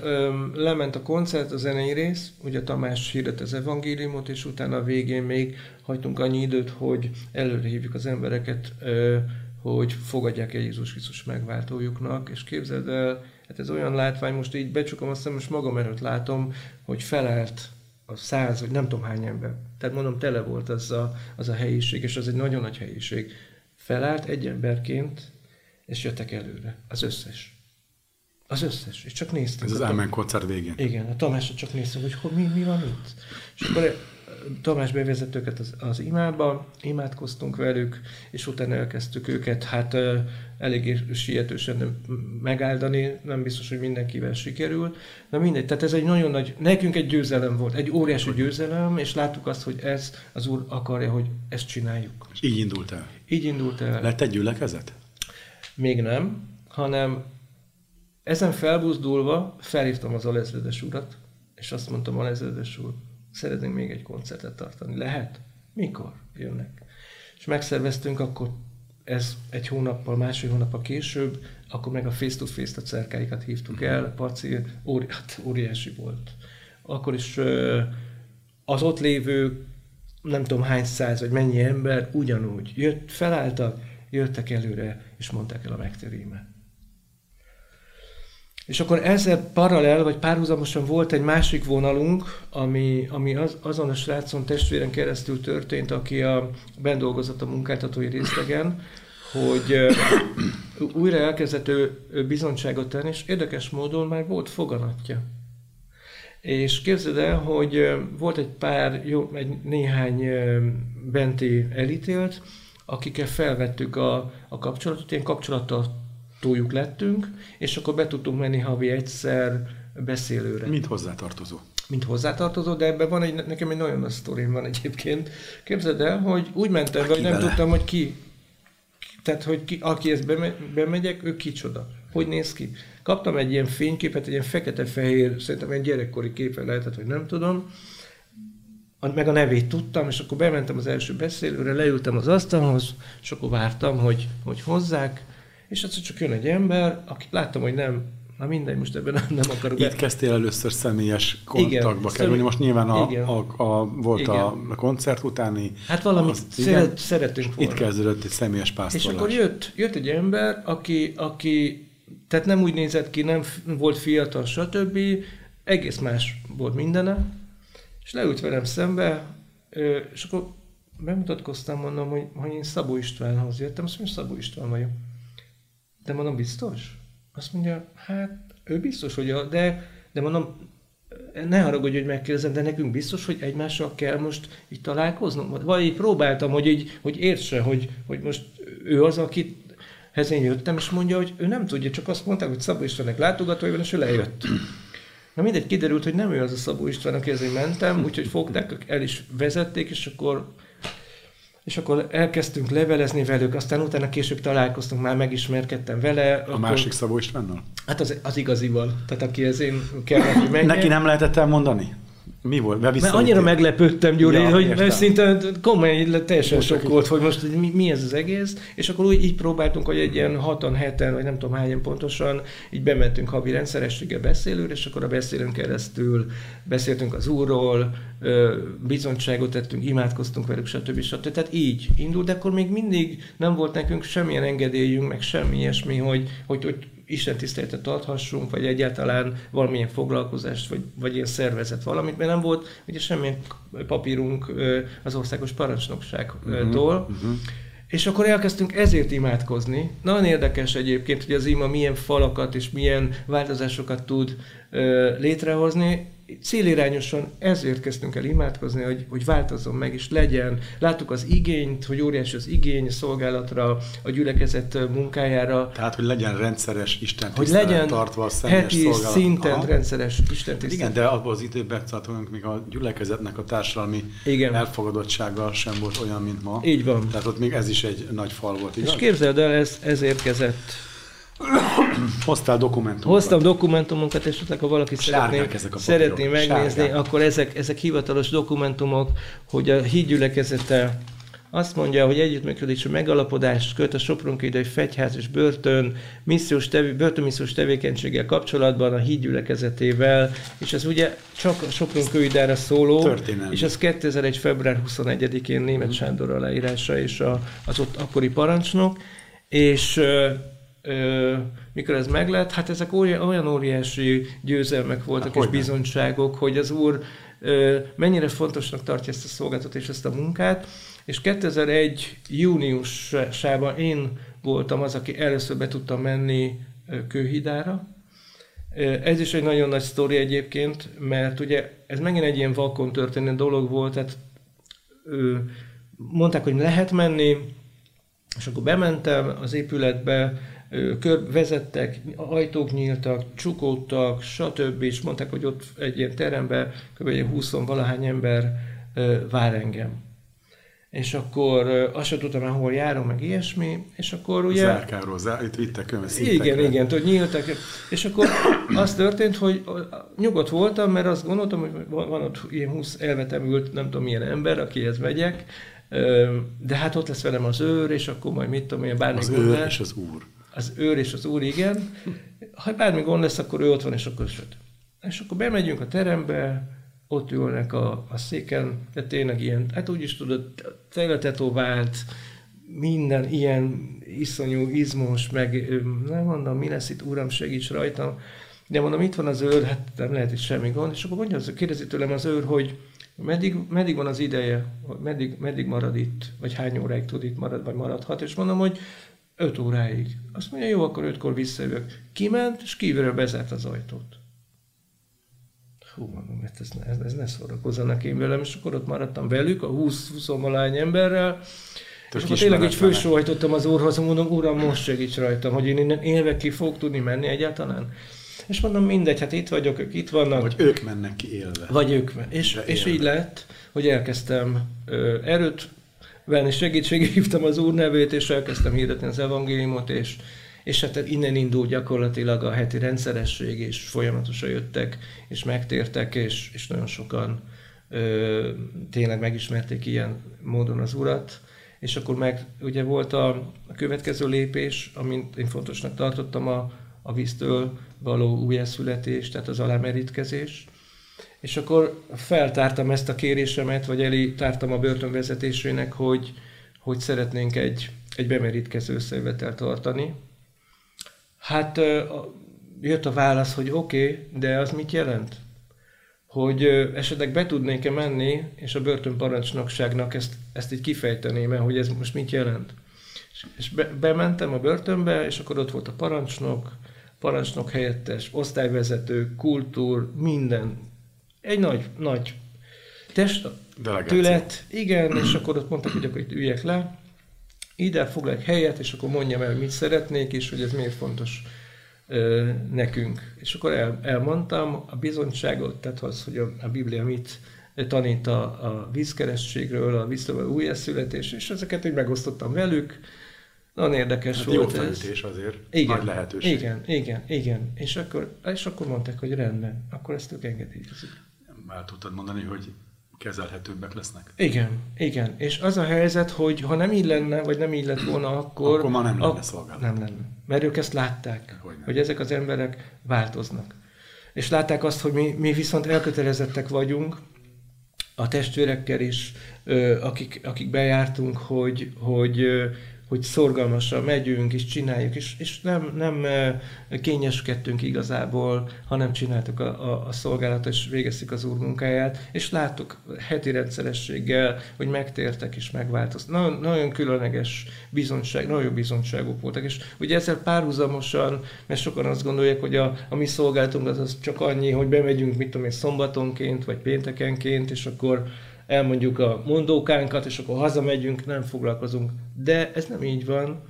Lement a koncert, a zenei rész, ugye Tamás hirdet az evangéliumot, és utána a végén még hagytunk annyi időt, hogy előre hívjuk az embereket, hogy fogadják el Jézus Krisztus megváltójuknak, és képzeld el, hát ez olyan látvány, most így becsukom, azt most magam előtt látom, hogy felállt a száz, vagy nem tudom hány ember. Tehát mondom, tele volt az a, az a helyiség, és az egy nagyon nagy helyiség. Felállt egy emberként, és jöttek előre. Az összes. Az összes. És csak néztek. Ez az Ámen koncert végén. Igen, a Tamás csak hogy, hogy mi, mi van itt. És akkor Tamás bevezett őket az, az imába, imádkoztunk velük, és utána elkezdtük őket hát eléggé sietősen megáldani, nem biztos, hogy mindenkivel sikerül. Na mindegy, tehát ez egy nagyon nagy, nekünk egy győzelem volt, egy óriási győzelem, és láttuk azt, hogy ez az Úr akarja, hogy ezt csináljuk. És így indult el? Így indult el. Lett egy gyülekezet? Még nem, hanem ezen felbuzdulva felhívtam az alezredes urat, és azt mondtam, alezredes úr, szeretnénk még egy koncertet tartani. Lehet? Mikor jönnek? És megszerveztünk, akkor ez egy hónappal, másfél hónappal később, akkor meg a face-to-face-t a cerkáikat hívtuk el, Paci óri, hát óriási volt. Akkor is az ott lévő nem tudom hány száz, vagy mennyi ember ugyanúgy jött, felálltak, jöttek előre, és mondták el a megterímet. És akkor ezzel paralel, vagy párhuzamosan volt egy másik vonalunk, ami, ami az, azon a srácon testvéren keresztül történt, aki a, bent dolgozott a munkáltatói részlegen, hogy újra elkezdett ő, ő bizonyságot tenni, és érdekes módon már volt foganatja. És képzeld el, hogy volt egy pár, jó, egy néhány benti elítélt, akikkel felvettük a, a kapcsolatot, ilyen kapcsolattal túljuk lettünk, és akkor be tudtunk menni havi egyszer beszélőre. Mint hozzátartozó. Mint hozzátartozó, de ebben van egy, nekem egy nagyon nagy sztorim van egyébként. Képzeld el, hogy úgy mentem, hogy nem tudtam, hogy ki. Tehát, hogy ki, aki ezt beme, bemegyek, ő kicsoda. Hogy néz ki? Kaptam egy ilyen fényképet, egy ilyen fekete-fehér, szerintem egy gyerekkori képe lehetett, hogy nem tudom, meg a nevét tudtam, és akkor bementem az első beszélőre, leültem az asztalhoz, és akkor vártam, hogy, hogy hozzák, és egyszer csak jön egy ember, akit láttam, hogy nem, na mindegy, most ebben nem, nem akarok. Itt kezdtél először személyes kontaktba kerülni, most nyilván a, a, a, volt igen. a koncert utáni... Hát valamit az, szeret, igen, szeretünk volna. Itt kezdődött egy személyes pásztorlás. És akkor jött, jött egy ember, aki, aki tehát nem úgy nézett ki, nem volt fiatal, stb. Egész más volt mindene, és leült velem szembe, és akkor bemutatkoztam, mondom, hogy, hogy én Szabó Istvánhoz jöttem, azt mondja, Szabó István vagyok. De mondom, biztos? Azt mondja, hát ő biztos, hogy a, de, de mondom, ne haragudj, hogy megkérdezem, de nekünk biztos, hogy egymással kell most így találkoznunk? Vagy így próbáltam, hogy, így, hogy értse, hogy, hogy most ő az, akit hez én jöttem, és mondja, hogy ő nem tudja, csak azt mondták, hogy Szabó Istvánnek látogatói van, és ő lejött. Na mindegy, kiderült, hogy nem ő az a Szabó István, aki ezért mentem, úgyhogy fogták, el is vezették, és akkor és akkor elkezdtünk levelezni velük, aztán utána később találkoztunk, már megismerkedtem vele. A akkor... másik Szabó Istvánnal? Hát az, az igazival, tehát aki ez én kellett, hogy menjen. Neki nem lehetett elmondani? Mi volt? Mert, annyira meglepődtem, Gyuri, ja, hogy értem. szinte komolyan teljesen sok volt, hogy most mi, mi, ez az egész, és akkor úgy így próbáltunk, hogy egy ilyen hatan, heten, vagy nem tudom hányan pontosan, így bementünk havi rendszerességgel beszélőre, és akkor a beszélőn keresztül beszéltünk az úrról, bizonyságot tettünk, imádkoztunk velük, stb. stb. Tehát így indult, de akkor még mindig nem volt nekünk semmilyen engedélyünk, meg semmi ilyesmi, hogy, hogy, hogy Isten tiszteletet tarthassunk, vagy egyáltalán valamilyen foglalkozást, vagy, vagy ilyen szervezet valamit, mert nem volt ugye semmilyen papírunk az országos parancsnokságtól. Uh-huh, uh-huh. És akkor elkezdtünk ezért imádkozni. Nagyon érdekes egyébként, hogy az ima milyen falakat és milyen változásokat tud létrehozni, célirányosan ezért kezdtünk el imádkozni, hogy, hogy változzon meg, és legyen. Láttuk az igényt, hogy óriási az igény a szolgálatra, a gyülekezet munkájára. Tehát, hogy legyen rendszeres Isten hogy legyen tartva a heti szolgálat. szinten Aha. rendszeres Isten tisztelet. Igen, de abban az időben tartunk, még a gyülekezetnek a társadalmi Igen. elfogadottsága sem volt olyan, mint ma. Így van. Tehát ott még ez is egy nagy fal volt, igaz? És képzeld el, ez, ez érkezett Hoztál dokumentumokat. Hoztam dokumentumokat, és ha valaki szeretné, ezek a szeretné megnézni, sárgák. akkor ezek, ezek hivatalos dokumentumok, hogy a hídgyülekezete azt mondja, hogy együttműködési megalapodást köt a Sopronkédai Fegyház és Börtön missziós tevé, börtönmissziós tevékenységgel kapcsolatban a hídgyülekezetével, és ez ugye csak a Sopronkőidára szóló, Történelmi. és ez 2001. február 21-én német Sándor aláírása és a, az ott akkori parancsnok, és ö, mikor ez meglett, hát ezek olyan, olyan óriási győzelmek voltak Há, és hogyne. bizonyságok, hogy az úr ö, mennyire fontosnak tartja ezt a szolgáltatást és ezt a munkát, és 2001 júniusában én voltam az, aki először be tudtam menni Kőhidára. Ez is egy nagyon nagy sztori egyébként, mert ugye ez megint egy ilyen vakon történő dolog volt, tehát mondták, hogy lehet menni, és akkor bementem az épületbe, kör vezettek, ajtók nyíltak, csukódtak, stb. És mondták, hogy ott egy ilyen teremben kb. egy 20 valahány ember ö, vár engem. És akkor azt sem tudtam hol járom, meg ilyesmi, és akkor ugye... Zárkáról, zár, itt vittek Igen, igen, hogy nyíltak. És akkor az történt, hogy nyugodt voltam, mert azt gondoltam, hogy van, van ott ilyen 20 elvetemült, nem tudom milyen ember, akihez megyek, de hát ott lesz velem az őr, és akkor majd mit tudom én, bármi Az őr és az úr. Az őr és az úr, igen. Ha bármi gond lesz, akkor ő ott van, és akkor söt. És akkor bemegyünk a terembe, ott ülnek a, a széken, de tényleg ilyen, hát úgy is tudod, teletetovált, minden ilyen iszonyú, izmos, meg nem mondom, mi lesz itt, uram, segíts rajtam. De mondom, itt van az őr, hát nem lehet itt semmi gond. És akkor mondja, kérdezi tőlem az őr, hogy meddig, meddig van az ideje, meddig, meddig marad itt, vagy hány óráig tud itt marad, vagy maradhat. És mondom, hogy 5 óráig. Azt mondja, jó, akkor ötkor visszajövök. Kiment, és kívülről bezárt az ajtót. Hú, mondom, hát ez, ez, ez ne szórakozzanak én velem, és akkor ott maradtam velük, a 20-20 valány emberrel, és akkor tényleg így fősóhajtottam az úrhoz, mondom, uram, most segíts rajtam, hogy én innen élve ki fog tudni menni egyáltalán. És mondom, mindegy, hát itt vagyok, ők itt vannak. Vagy ők mennek ki élve. Vagy ők. És, De és élve. így lett, hogy elkezdtem ö, erőt venni, segítségre hívtam az Úr nevét, és elkezdtem hirdetni az evangéliumot, és, és hát innen indult gyakorlatilag a heti rendszeresség, és folyamatosan jöttek, és megtértek, és, és nagyon sokan ö, tényleg megismerték ilyen módon az Urat. És akkor meg ugye volt a, a következő lépés, amint én fontosnak tartottam a, a víztől való újjászületés, tehát az alámerítkezés. És akkor feltártam ezt a kérésemet, vagy elé tártam a börtön vezetésének, hogy, hogy szeretnénk egy, egy bemerítkező összejövetelt tartani. Hát jött a válasz, hogy oké, okay, de az mit jelent? Hogy esetleg be tudnék-e menni, és a börtönparancsnokságnak ezt, ezt így kifejteném el, hogy ez most mit jelent. És be, bementem a börtönbe, és akkor ott volt a parancsnok, parancsnok helyettes, osztályvezető, kultúr, minden. Egy nagy, nagy Delegáció. testület, igen, és akkor ott mondták, hogy akkor itt üljek le, ide foglalj helyet, és akkor mondjam el, mit szeretnék, és hogy ez miért fontos ö, nekünk. És akkor el, elmondtam a bizonyságot, tehát az, hogy a, a Biblia mit tanít a, a vízkeresztségről, a víztől újjászületés, és ezeket így megosztottam velük. Nagyon érdekes Hát jó volt ez. felütés azért. Igen, Nagy lehetőség. Igen, igen, igen. És akkor, és akkor mondták, hogy rendben, akkor ezt ők engedélyezik. Már tudtad mondani, hogy kezelhetőbbek lesznek? Igen, igen. És az a helyzet, hogy ha nem így lenne, vagy nem így lett volna, akkor... Akkor ma nem lenne ak- szolgálat. Nem lenne. Mert ők ezt látták, Hogyne. hogy ezek az emberek változnak. És látták azt, hogy mi, mi viszont elkötelezettek vagyunk, a testvérekkel is, akik, akik bejártunk, hogy, hogy, hogy szorgalmasan megyünk, és csináljuk, és, és nem, nem kényeskedtünk igazából, hanem csináltuk a, a, a szolgálatot, és végeztük az úr munkáját, és láttuk heti rendszerességgel, hogy megtértek és megváltoztak. Nagyon, nagyon különleges bizonyság, nagyon jó bizonyságok voltak, és ugye ezzel párhuzamosan, mert sokan azt gondolják, hogy a, a mi szolgálatunk az, az csak annyi, hogy bemegyünk, mit tudom én, szombatonként, vagy péntekenként, és akkor elmondjuk a mondókánkat, és akkor hazamegyünk, nem foglalkozunk. De ez nem így van.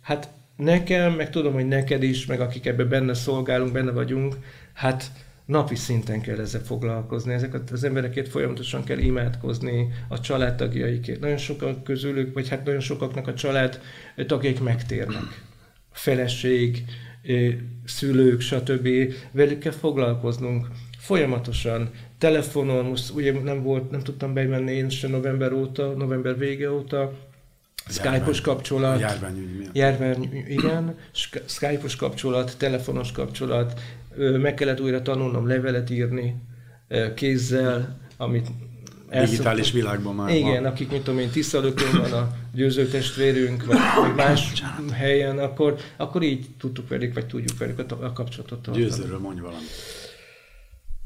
Hát nekem, meg tudom, hogy neked is, meg akik ebben benne szolgálunk, benne vagyunk, hát napi szinten kell ezzel foglalkozni. Ezeket az emberekért folyamatosan kell imádkozni, a családtagjaikért. Nagyon sokan közülük, vagy hát nagyon sokaknak a család tagjaik megtérnek. feleség, szülők, stb. Velük kell foglalkoznunk folyamatosan, telefonon, most ugye nem volt, nem tudtam bemenni én se november óta, november vége óta, Skype-os kapcsolat. Járványügy miatt. Járvány, igen. Skype-os kapcsolat, telefonos kapcsolat. Meg kellett újra tanulnom levelet írni kézzel, amit Digitális világban már Igen, van. akik, mit tudom én, Tiszalökön van a győző testvérünk, vagy, vagy más helyen, akkor, akkor így tudtuk velük, vagy tudjuk velük a, a kapcsolatot tartani. Győzőről mondj valamit.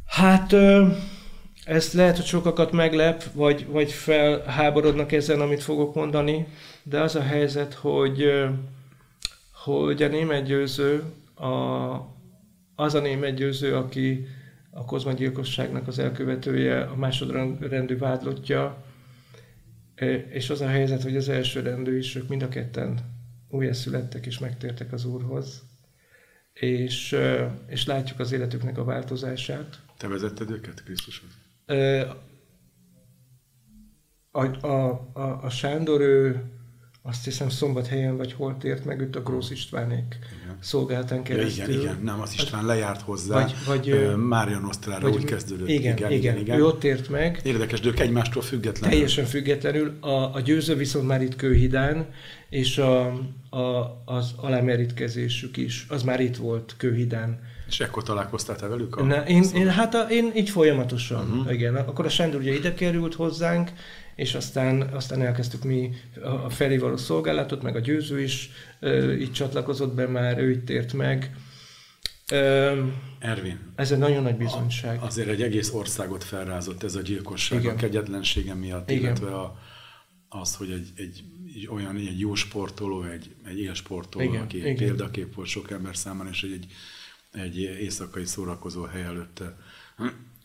Hát ezt lehet, hogy sokakat meglep, vagy, vagy felháborodnak ezen, amit fogok mondani, de az a helyzet, hogy, hogy a német győző, a, az a német győző, aki a Kozma gyilkosságnak az elkövetője, a másodrendű vádlottja, és az a helyzet, hogy az első rendű is, ők mind a ketten újjászülettek és megtértek az Úrhoz, és, és látjuk az életüknek a változását. Te vezetted őket Krisztushoz? A, a, a, a Sándor, ő azt hiszem szombathelyen vagy hol tért meg, őt a Grósz Istvánék igen. szolgáltán keresztül. Ja, igen, igen, nem, az István lejárt hozzá, vagy, vagy, Mária Nosztrára úgy kezdődött. Igen, igen, igen, igen, ő ott ért meg. Érdekes, de ők egymástól függetlenül. Teljesen függetlenül. A, a győző viszont már itt Kőhidán, és a, a, az alámerítkezésük is, az már itt volt Kőhidán és ekkor találkoztál te velük? A Na, én, én, hát a, én így folyamatosan, uh-huh. igen. Akkor a Sándor ugye ide került hozzánk, és aztán, aztán elkezdtük mi a felé való szolgálatot, meg a győző is ö, így csatlakozott be már, ő itt tért meg. Ö, Ervin. Ez egy nagyon nagy bizonyság. A, azért egy egész országot felrázott ez a gyilkosság Igen. a kegyetlensége miatt, Igen. illetve a, az, hogy egy, egy, egy olyan egy jó sportoló, egy, egy élsportoló, Igen. aki Igen. példakép volt sok ember számára, és egy, egy egy éjszakai szórakozó hely előtte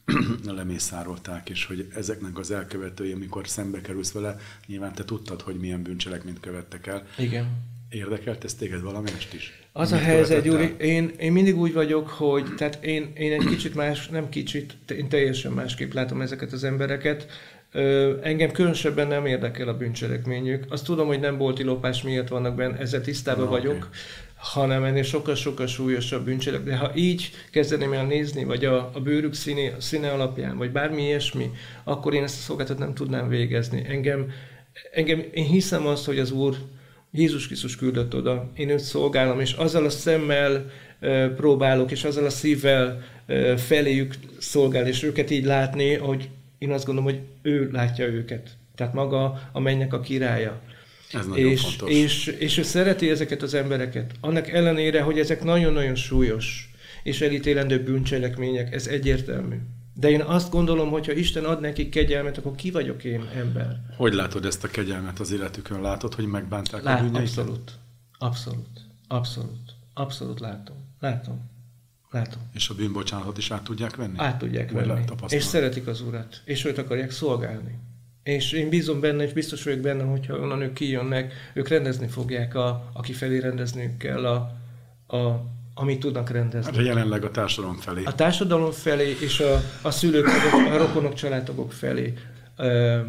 lemészárolták, és hogy ezeknek az elkövetői, amikor szembe kerülsz vele, nyilván te tudtad, hogy milyen bűncselekményt követtek el. Igen. Érdekelt ez téged valamelyest is? Az a helyzet, Gyuri, én, én mindig úgy vagyok, hogy tehát én, én egy kicsit más, nem kicsit, én teljesen másképp látom ezeket az embereket. Ö, engem különösebben nem érdekel a bűncselekményük. Azt tudom, hogy nem bolti lopás miatt vannak benne, ezzel tisztában Na, vagyok. Okay hanem ennél sokkal-sokkal súlyosabb bűncselek. De ha így kezdeném el nézni, vagy a, a bőrük színe, színe alapján, vagy bármi ilyesmi, akkor én ezt a szolgáltat nem tudnám végezni. Engem, engem, én hiszem azt, hogy az Úr Jézus Krisztus küldött oda, én őt szolgálom, és azzal a szemmel e, próbálok, és azzal a szívvel e, feléjük szolgál, és őket így látni, hogy én azt gondolom, hogy ő látja őket. Tehát maga a mennyek a királya. Ez nagyon és, fontos. És, és ő szereti ezeket az embereket. Annak ellenére, hogy ezek nagyon-nagyon súlyos és elítélendő bűncselekmények, ez egyértelmű. De én azt gondolom, hogy ha Isten ad nekik kegyelmet, akkor ki vagyok én ember? Hogy látod ezt a kegyelmet az életükön? Látod, hogy megbánták Lát, a bűnjeiket? Abszolút. Abszolút. Abszolút. Abszolút látom. Látom. Látom. És a bűnbocsánatot is át tudják venni? Át tudják venni. És szeretik az Urat. És őt akarják szolgálni. És én bízom benne, és biztos vagyok benne, hogyha onnan ők kijönnek, ők rendezni fogják, a, aki felé rendezniük kell, a, a, amit tudnak rendezni. Hát jelenleg a társadalom felé. A társadalom felé, és a, a szülők, a rokonok, családtagok felé ö,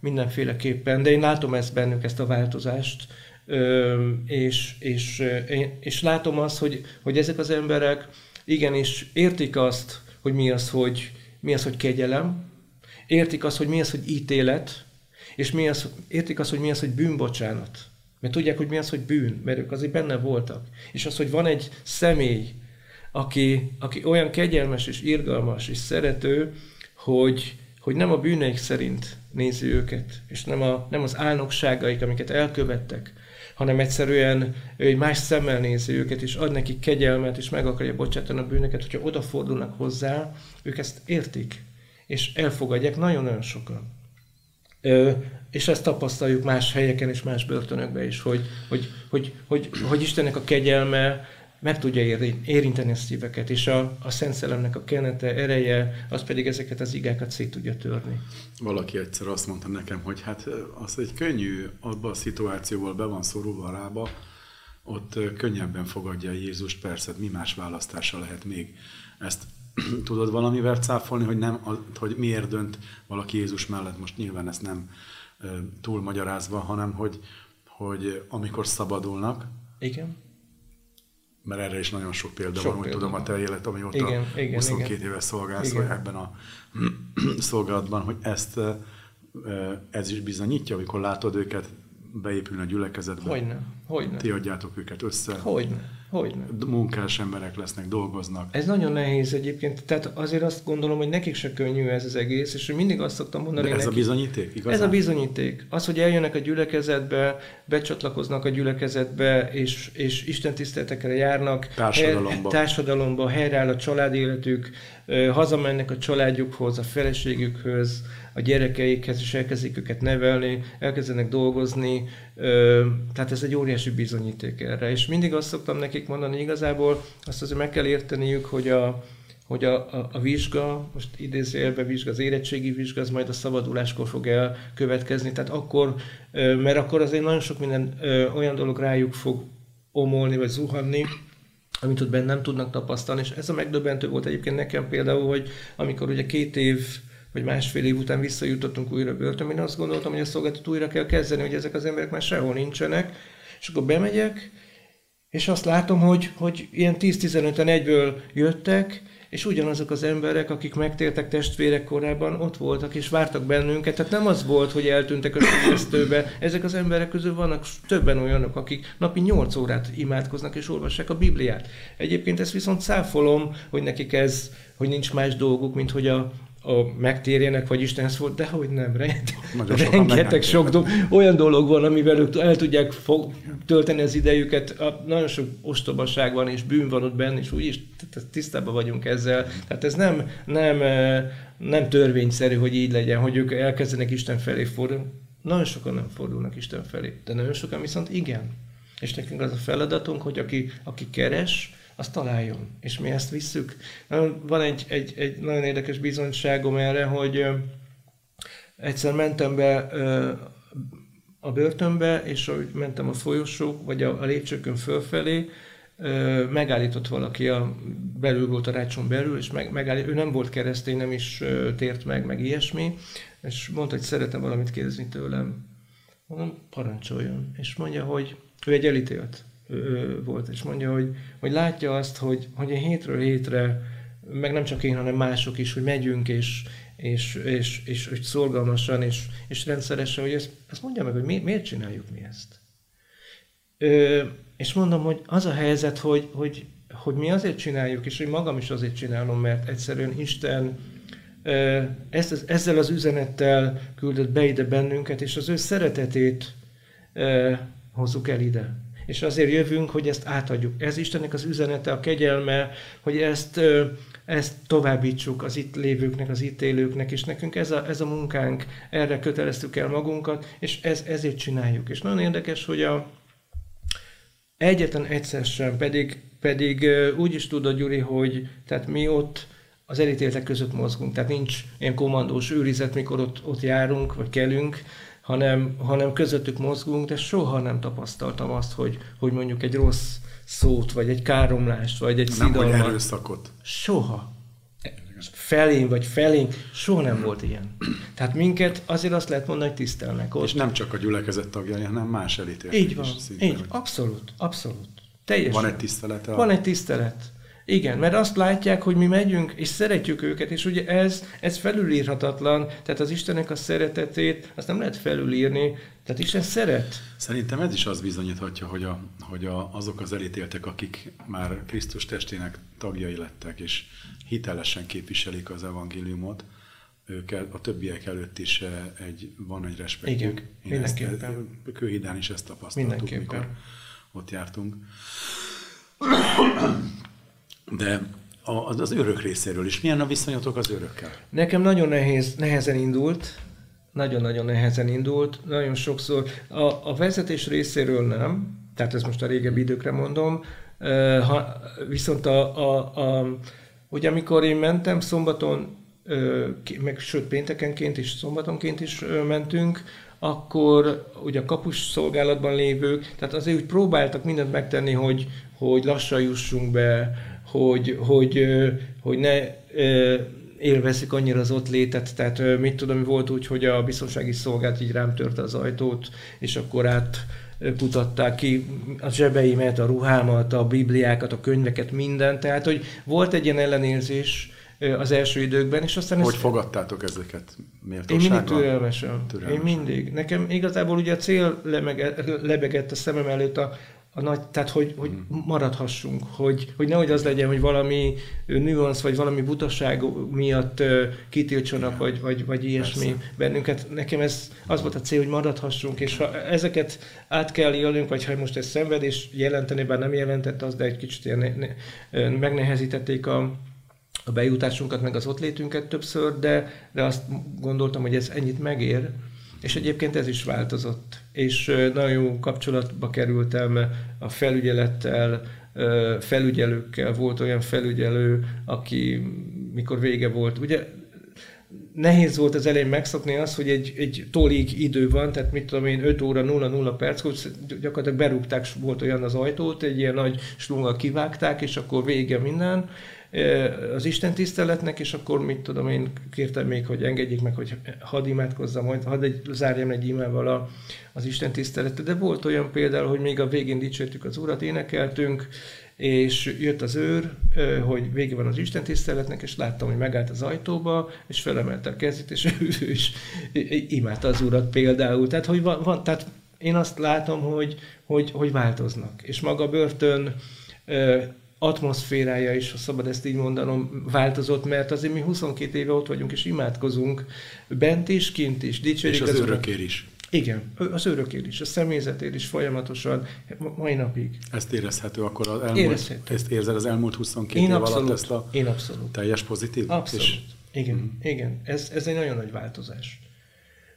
mindenféleképpen. De én látom ezt bennük, ezt a változást, ö, és, és, és látom azt, hogy, hogy ezek az emberek igenis értik azt, hogy mi az, hogy, mi az, hogy kegyelem, értik azt, hogy mi az, hogy ítélet, és mi az, értik azt, hogy mi az, hogy bűnbocsánat. Mert tudják, hogy mi az, hogy bűn, mert ők azért benne voltak. És az, hogy van egy személy, aki, aki olyan kegyelmes és irgalmas és szerető, hogy, hogy nem a bűneik szerint nézi őket, és nem, a, nem az álnokságaik, amiket elkövettek, hanem egyszerűen ő egy más szemmel nézi őket, és ad nekik kegyelmet, és meg akarja bocsátani a bűnöket, hogyha odafordulnak hozzá, ők ezt értik és elfogadják nagyon-nagyon sokan. Ö, és ezt tapasztaljuk más helyeken és más börtönökben is, hogy, hogy, hogy, hogy, hogy Istennek a kegyelme meg tudja érinteni a szíveket, és a, a Szent Szellemnek a kenete, ereje, az pedig ezeket az igákat szét tudja törni. Valaki egyszer azt mondta nekem, hogy hát az egy könnyű, abban a szituációval be van szorulva rába, ott könnyebben fogadja Jézust, persze, mi más választása lehet még ezt tudod valamivel cáfolni, hogy, nem, hogy miért dönt valaki Jézus mellett, most nyilván ezt nem túl magyarázva, hanem hogy, hogy amikor szabadulnak, Igen. mert erre is nagyon sok példa sok van, úgy tudom, a te élet, amióta igen, 22 igen. éves szolgálsz, igen. vagy ebben a szolgálatban, hogy ezt ez is bizonyítja, amikor látod őket beépülni a gyülekezetbe. Hogyne, hogyne. Ti adjátok őket össze. Hogyne, hogyne. Munkás emberek lesznek, dolgoznak. Ez nagyon nehéz egyébként, tehát azért azt gondolom, hogy nekik se könnyű ez az egész, és mindig azt szoktam mondani De ez nekik, a bizonyíték, igazán? Ez a bizonyíték. Az, hogy eljönnek a gyülekezetbe, becsatlakoznak a gyülekezetbe, és, és Isten tiszteletekre járnak. Társadalomba. Hely, társadalomba, helyreáll a család életük, hazamennek a családjukhoz, a feleségükhöz, a gyerekeikhez, és elkezdik őket nevelni, elkezdenek dolgozni, tehát ez egy óriási bizonyíték erre. És mindig azt szoktam nekik mondani, igazából azt azért meg kell érteniük, hogy a, hogy a, a, a vizsga, most idézőjelben vizsga, az érettségi vizsga, az majd a szabaduláskor fog elkövetkezni, tehát akkor, mert akkor azért nagyon sok minden olyan dolog rájuk fog omolni, vagy zuhanni, amit ott benne nem tudnak tapasztalni, és ez a megdöbbentő volt egyébként nekem például, hogy amikor ugye két év vagy másfél év után visszajutottunk újra börtönbe, én azt gondoltam, hogy a szolgáltat újra kell kezdeni, hogy ezek az emberek már sehol nincsenek, és akkor bemegyek, és azt látom, hogy, hogy ilyen 10-15-en egyből jöttek, és ugyanazok az emberek, akik megtértek testvérek korábban, ott voltak és vártak bennünket. Tehát nem az volt, hogy eltűntek a sügyesztőbe. Ezek az emberek közül vannak többen olyanok, akik napi 8 órát imádkoznak és olvassák a Bibliát. Egyébként ezt viszont száfolom, hogy nekik ez, hogy nincs más dolguk, mint hogy a, a megtérjenek, vagy Istenhez volt, de hogy nem, rengeteg sok dolog, olyan dolog van, amivel ők el tudják fog, tölteni az idejüket, a, nagyon sok ostobaság van, és bűn van ott benne, és úgyis tisztában vagyunk ezzel. Tehát ez nem, nem, nem törvényszerű, hogy így legyen, hogy ők elkezdenek Isten felé fordulni. Nagyon sokan nem fordulnak Isten felé, de nagyon sokan viszont igen. És nekünk az a feladatunk, hogy aki, aki keres, azt találjon. És mi ezt visszük. Van egy, egy, egy nagyon érdekes bizonyságom erre, hogy egyszer mentem be a börtönbe, és ahogy mentem a folyosó, vagy a, a lépcsőkön fölfelé, megállított valaki, a, belül volt a rácson belül, és meg, megállít, ő nem volt keresztény, nem is tért meg, meg ilyesmi, és mondta, hogy szeretem valamit kérdezni tőlem. Mondom, parancsoljon. És mondja, hogy ő egy elítélt volt, és mondja, hogy, hogy látja azt, hogy, hogy hétről hétre, meg nem csak én, hanem mások is, hogy megyünk, és, és, és, és, és szorgalmasan, és, és rendszeresen, hogy ezt, ezt mondja meg, hogy mi, miért csináljuk mi ezt. Ö, és mondom, hogy az a helyzet, hogy, hogy, hogy mi azért csináljuk, és hogy magam is azért csinálom, mert egyszerűen Isten ezt, ezzel az üzenettel küldött be ide bennünket, és az ő szeretetét hozzuk el ide és azért jövünk, hogy ezt átadjuk. Ez Istennek az üzenete, a kegyelme, hogy ezt, ezt továbbítsuk az itt lévőknek, az itt élőknek, és nekünk ez a, ez a munkánk, erre köteleztük el magunkat, és ez, ezért csináljuk. És nagyon érdekes, hogy a, egyetlen egyszer sem, pedig, pedig úgy is tudod, Gyuri, hogy tehát mi ott az elítéltek között mozgunk, tehát nincs ilyen kommandós őrizet, mikor ott, ott járunk, vagy kelünk, hanem, hanem közöttük mozgunk, de soha nem tapasztaltam azt, hogy, hogy mondjuk egy rossz szót, vagy egy káromlást, vagy egy nem, szidalmat. Nem, erőszakot. Soha. Felén vagy felénk, soha nem volt ilyen. Tehát minket azért azt lehet mondani, hogy tisztelnek ott. És nem csak a gyülekezet tagjai, hanem más elítéltek Így van, szinte, így, hogy... abszolút, abszolút. Teljesen. Van egy tisztelet. A... Van egy tisztelet. Igen, mert azt látják, hogy mi megyünk, és szeretjük őket, és ugye ez, ez felülírhatatlan, tehát az Istennek a szeretetét, azt nem lehet felülírni, tehát Isten szeret. Szerintem ez is az bizonyíthatja, hogy, a, hogy a, azok az elítéltek, akik már Krisztus testének tagjai lettek, és hitelesen képviselik az evangéliumot, ők a többiek előtt is eh, egy, van egy respektjük. Igen, Én mindenképpen. Ezt, Kőhidán is ezt tapasztaltuk, mikor ott jártunk. De az, az örök részéről is. Milyen a viszonyatok az örökkel? Nekem nagyon nehéz, nehezen indult, nagyon-nagyon nehezen indult, nagyon sokszor. A, a vezetés részéről nem, tehát ezt most a régebbi időkre mondom, ha, viszont a, a, a, ugye amikor én mentem szombaton, meg sőt péntekenként és szombatonként is mentünk, akkor ugye a kapus szolgálatban lévők, tehát azért úgy próbáltak mindent megtenni, hogy, hogy lassan jussunk be, hogy, hogy, hogy ne élvezik annyira az ott létet, tehát mit tudom, volt úgy, hogy a biztonsági szolgált így rám törte az ajtót, és akkor át kutatták ki a zsebeimet, a ruhámat, a bibliákat, a könyveket, mindent. Tehát, hogy volt egy ilyen ellenérzés, az első időkben, és aztán... Hogy ezt... fogadtátok ezeket méltósággal? Én mindig türelmesen. türelmesen. Én mindig. Nekem igazából ugye a cél lebegett a szemem előtt a, a nagy, tehát hogy, hogy mm. maradhassunk, hogy, hogy nehogy az legyen, hogy valami nüansz, vagy valami butaság miatt kitiltsanak, vagy, vagy, vagy ilyesmi Persze. bennünket. Nekem ez az volt a cél, hogy maradhassunk, és ha ezeket át kell élnünk, vagy ha most ez szenvedés jelenteni, bár nem jelentett az, de egy kicsit ilyen ne, ne, megnehezítették a, a bejutásunkat, meg az ott létünket többször, de, de azt gondoltam, hogy ez ennyit megér, és egyébként ez is változott. És nagyon jó kapcsolatba kerültem a felügyelettel, felügyelőkkel. Volt olyan felügyelő, aki mikor vége volt, ugye nehéz volt az elején megszokni azt, hogy egy, egy tolig idő van, tehát mit tudom én, 5 óra 0-0 perc, hogy gyakorlatilag berúgták, volt olyan az ajtót, egy ilyen nagy slunggal kivágták, és akkor vége minden, az Isten tiszteletnek, és akkor mit tudom, én kértem még, hogy engedjék meg, hogy hadd imádkozzam, hogy hadd egy, zárjam egy imával a, az Isten tiszteletet. De volt olyan például, hogy még a végén dicsértük az Urat, énekeltünk, és jött az őr, hogy vége van az Isten tiszteletnek, és láttam, hogy megállt az ajtóba, és felemelte a kezét, és ő is imádta az Urat például. Tehát, hogy van, van tehát én azt látom, hogy, hogy, hogy változnak. És maga börtön atmoszférája is, ha szabad ezt így mondanom, változott, mert azért mi 22 éve ott vagyunk és imádkozunk, bent is, kint is, dicsérjük És az, az örökér is. Igen, az örökér is, a személyzetér is folyamatosan, mai napig. Ezt érezhető akkor az elmúlt, Érezhető. ezt érzed az elmúlt 22 én év abszolút, alatt ezt a én abszolút. teljes pozitív? Abszolút. És... Igen, mm. igen. Ez, ez egy nagyon nagy változás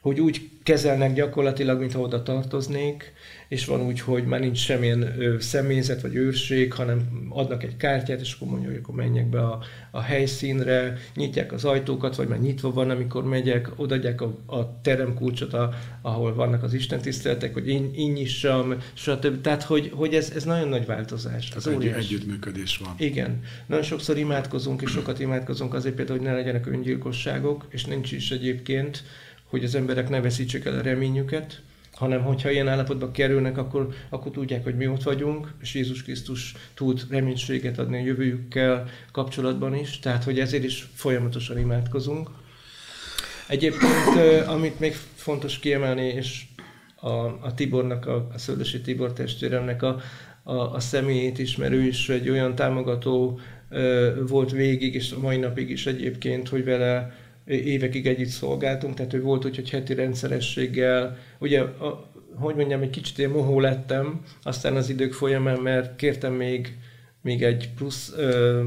hogy úgy kezelnek gyakorlatilag, mintha oda tartoznék, és van úgy, hogy már nincs semmilyen személyzet vagy őrség, hanem adnak egy kártyát, és akkor mondjuk, hogy akkor menjek be a, a helyszínre, nyitják az ajtókat, vagy már nyitva van, amikor megyek, odaadják a, a teremkulcsot, a, ahol vannak az istentiszteletek, hogy én, én nyissam, stb. Tehát, hogy, hogy ez, ez nagyon nagy változás. Az egy, együttműködés van. Igen. Nagyon sokszor imádkozunk, és sokat imádkozunk azért például, hogy ne legyenek öngyilkosságok, és nincs is egyébként, hogy az emberek ne veszítsék el a reményüket, hanem hogyha ilyen állapotba kerülnek, akkor, akkor tudják, hogy mi ott vagyunk, és Jézus Krisztus tud reménységet adni a jövőjükkel kapcsolatban is, tehát hogy ezért is folyamatosan imádkozunk. Egyébként, amit még fontos kiemelni, és a, a Tibornak, a, a Szöldösi Tibor testvéremnek a, a, a személyét is, mert ő is egy olyan támogató volt végig, és a mai napig is egyébként, hogy vele évekig együtt szolgáltunk, tehát ő volt úgy, hogy heti rendszerességgel, ugye, a, hogy mondjam, egy kicsit én mohó lettem, aztán az idők folyamán, mert kértem még, még egy plusz ö,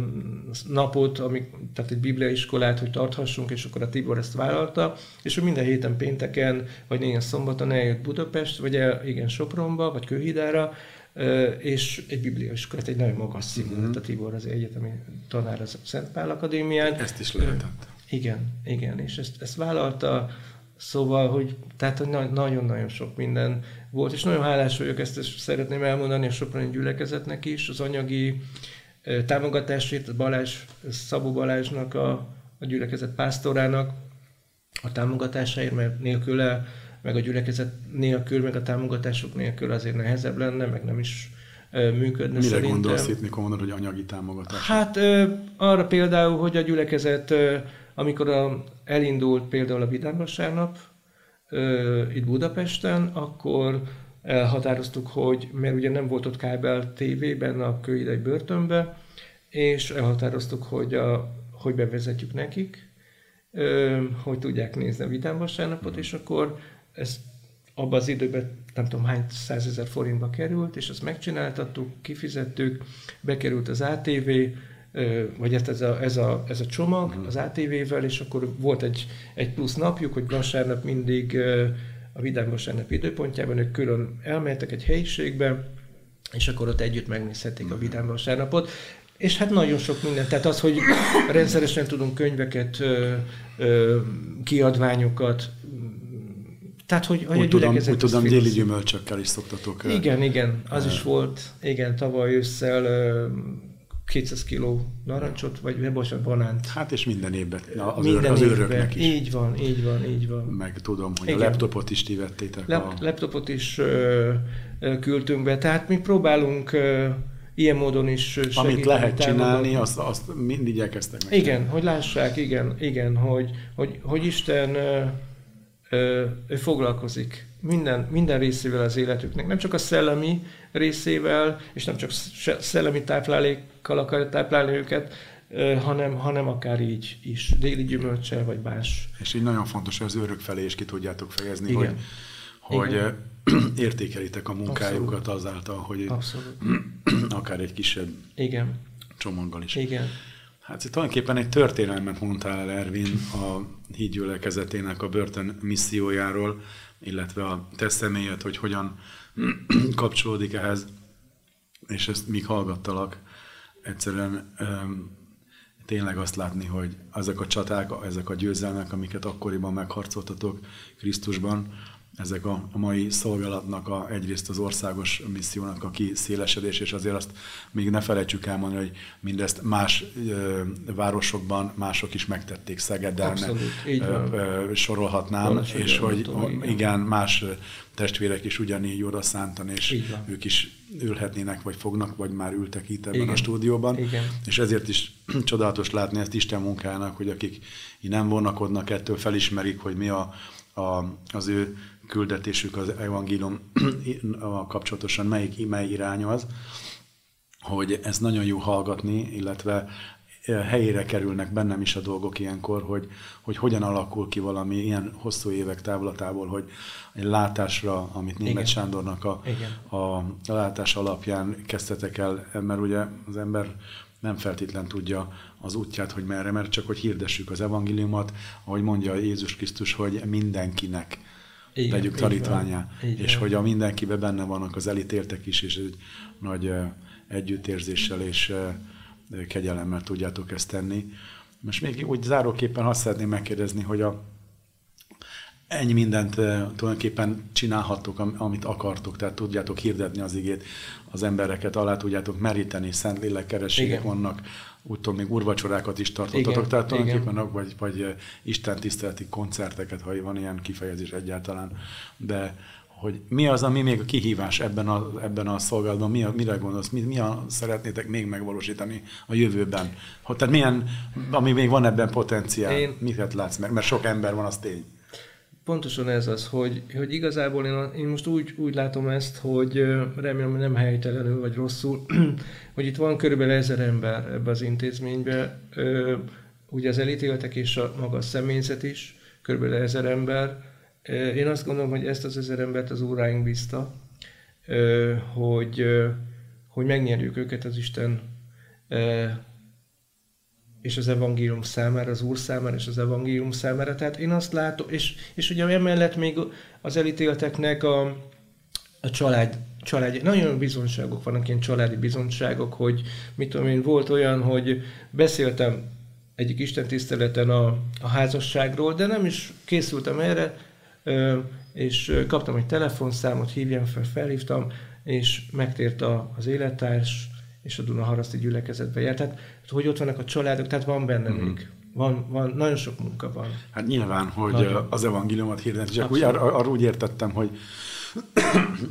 napot, amik, tehát egy bibliaiskolát, hogy tarthassunk, és akkor a Tibor ezt vállalta, és ő minden héten pénteken, vagy néhány szombaton eljött Budapest, vagy el, igen, Sopronba, vagy Kőhidára, és egy bibliaiskolát, egy nagyon magas színű, mm-hmm. a Tibor az egyetemi tanár az Szent Pál Akadémián. Ezt is lehetett. Igen, igen, és ezt, ezt vállalta, szóval, hogy tehát nagyon-nagyon sok minden volt, és nagyon hálás vagyok, ezt, ezt szeretném elmondani a Soproni gyülekezetnek is, az anyagi támogatásért, Balázs, Szabó Balázsnak, a, a gyülekezet pásztorának a támogatásáért, mert nélküle, meg a gyülekezet nélkül, meg a támogatások nélkül azért nehezebb lenne, meg nem is működne Mire szerintem. gondolsz itt, mikor mondod, hogy anyagi támogatás? Hát arra például, hogy a gyülekezet amikor a, elindult például a Vidám Vasárnap itt Budapesten, akkor elhatároztuk, hogy, mert ugye nem volt ott kábel tévében a kőidei börtönbe, és elhatároztuk, hogy, a, hogy bevezetjük nekik, hogy tudják nézni a Vidám Vasárnapot, és akkor ez abban az időben nem tudom hány százezer forintba került, és ezt megcsináltattuk, kifizettük, bekerült az ATV, vagy ez, ez, a, ez, a, ez a csomag uh-huh. az ATV-vel, és akkor volt egy, egy plusz napjuk, hogy vasárnap mindig a Vidám vasárnap időpontjában ők külön elmehetek egy helyiségbe, és akkor ott együtt megnézhetik uh-huh. a Vidám vasárnapot. És hát nagyon sok minden. Tehát az, hogy rendszeresen tudunk könyveket, kiadványokat, tehát, hogy, hogy úgy tudom, úgy tudom déli gyümölcsökkel is szoktatok. Igen, igen, az is volt. Igen, tavaly ősszel 200 kiló narancsot, vagy bocsánat, banánt. Hát és minden évben az, minden az őröknek is. Így van, így van, így van. Meg tudom, hogy Igen. a laptopot is ti vettétek. Lap, a... Laptopot is ö, küldtünk be. Tehát mi próbálunk ilyen módon is segíteni. Amit lehet csinálni, azt, azt mind igyekeztek meg. Igen, hogy lássák, igen, igen, hogy, hogy, hogy Isten ő foglalkozik minden, minden részével az életüknek. Nem csak a szellemi részével, és nem csak szellemi táplálékkal akarja táplálni őket, hanem, hanem akár így is, déli gyümölcsel, vagy más. És így nagyon fontos, hogy az őrök felé is ki tudjátok fejezni, Igen. hogy, hogy értékelitek a munkájukat Abszolút. azáltal, hogy Abszolút. akár egy kisebb Igen. csomaggal is. Igen. Hát itt tulajdonképpen egy történelmet mondtál el Ervin a hídgyülekezetének a börtön missziójáról, illetve a te személyed, hogy hogyan kapcsolódik ehhez, és ezt míg hallgattalak, egyszerűen um, tényleg azt látni, hogy ezek a csaták, ezek a győzelmek, amiket akkoriban megharcoltatok Krisztusban, ezek a, a mai szolgálatnak a, egyrészt az országos missziónak a kiszélesedés, és azért azt még ne felejtsük elmondani, hogy mindezt más ö, városokban mások is megtették, Szegeden, ö, sorolhatnám, Van, és hogy tudom, igen. igen, más testvérek is ugyanígy oda szántan, és ők is ülhetnének, vagy fognak, vagy már ültek itt ebben igen. a stúdióban. Igen. És ezért is csodálatos látni ezt Isten munkának, hogy akik így nem vonakodnak ettől, felismerik, hogy mi a, a, az ő küldetésük az evangélium kapcsolatosan melyik, mely irány az, hogy ez nagyon jó hallgatni, illetve e, helyére kerülnek bennem is a dolgok ilyenkor, hogy, hogy hogyan alakul ki valami ilyen hosszú évek távlatából, hogy egy látásra, amit Német Igen. Sándornak a, a, a látás alapján kezdtetek el, mert ugye az ember nem feltétlen tudja az útját, hogy merre, mert csak hogy hirdessük az evangéliumot, ahogy mondja Jézus Krisztus, hogy mindenkinek igen, tegyük tanítványá, és van. hogy a mindenkiben benne vannak az elítéltek is, és egy nagy együttérzéssel és kegyelemmel tudjátok ezt tenni. Most még úgy záróképpen azt szeretném megkérdezni, hogy a, ennyi mindent tulajdonképpen csinálhattok, amit akartok, tehát tudjátok hirdetni az igét, az embereket alá tudjátok meríteni, szent lélek kereségek vannak, úgy tudom, még urvacsorákat is tartottatok, igen, tehát tulajdonképpen vagy, vagy eh, Isten tiszteleti koncerteket, ha van ilyen kifejezés egyáltalán, de hogy mi az, ami még a kihívás ebben a, ebben a szolgálatban, mi a, mire gondolsz, mi, mi a, szeretnétek még megvalósítani a jövőben? Hogy, tehát milyen, ami még van ebben potenciál, Én... miket látsz? Meg, mert sok ember van, az tény pontosan ez az, hogy, hogy igazából én, én most úgy, úgy látom ezt, hogy remélem, hogy nem helytelenül vagy rosszul, hogy itt van körülbelül ezer ember ebbe az intézménybe, ugye az elítéltek és a maga a személyzet is, körülbelül ezer ember. Én azt gondolom, hogy ezt az ezer embert az óráink bízta, hogy, hogy megnyerjük őket az Isten és az evangélium számára, az Úr számára és az evangélium számára. Tehát én azt látom, és, és ugye emellett még az elítélteknek a, a család, család, nagyon bizonságok vannak, ilyen családi bizonságok, hogy mit tudom én, volt olyan, hogy beszéltem egyik Isten tiszteleten a, a házasságról, de nem is készültem erre, és kaptam egy telefonszámot, hívjam fel, felhívtam, és megtért a, az élettárs, és a Dunaharaszti gyülekezetbe járt. Tehát, hogy ott vannak a családok, tehát van benne mm-hmm. még. Van, van, nagyon sok munka van. Hát nyilván, hogy nagyon. az evangéliumot hirdetni, csak úgy, ar- arra úgy értettem, hogy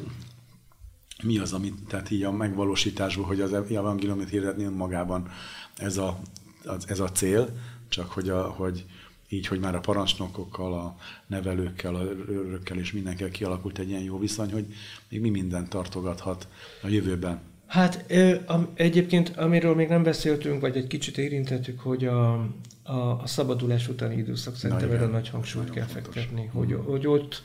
mi az, amit, tehát így a megvalósításból, hogy az evangéliumot hirdetni önmagában ez a, az, ez a cél, csak hogy, a, hogy így, hogy már a parancsnokokkal, a nevelőkkel, a örökkel és mindenkel kialakult egy ilyen jó viszony, hogy még mi mindent tartogathat a jövőben. Hát egyébként, amiről még nem beszéltünk, vagy egy kicsit érintettük, hogy a, a, a szabadulás utáni időszak szerintem erre nagy hangsúlyt kell fontos. fektetni, hogy, mm. hogy ott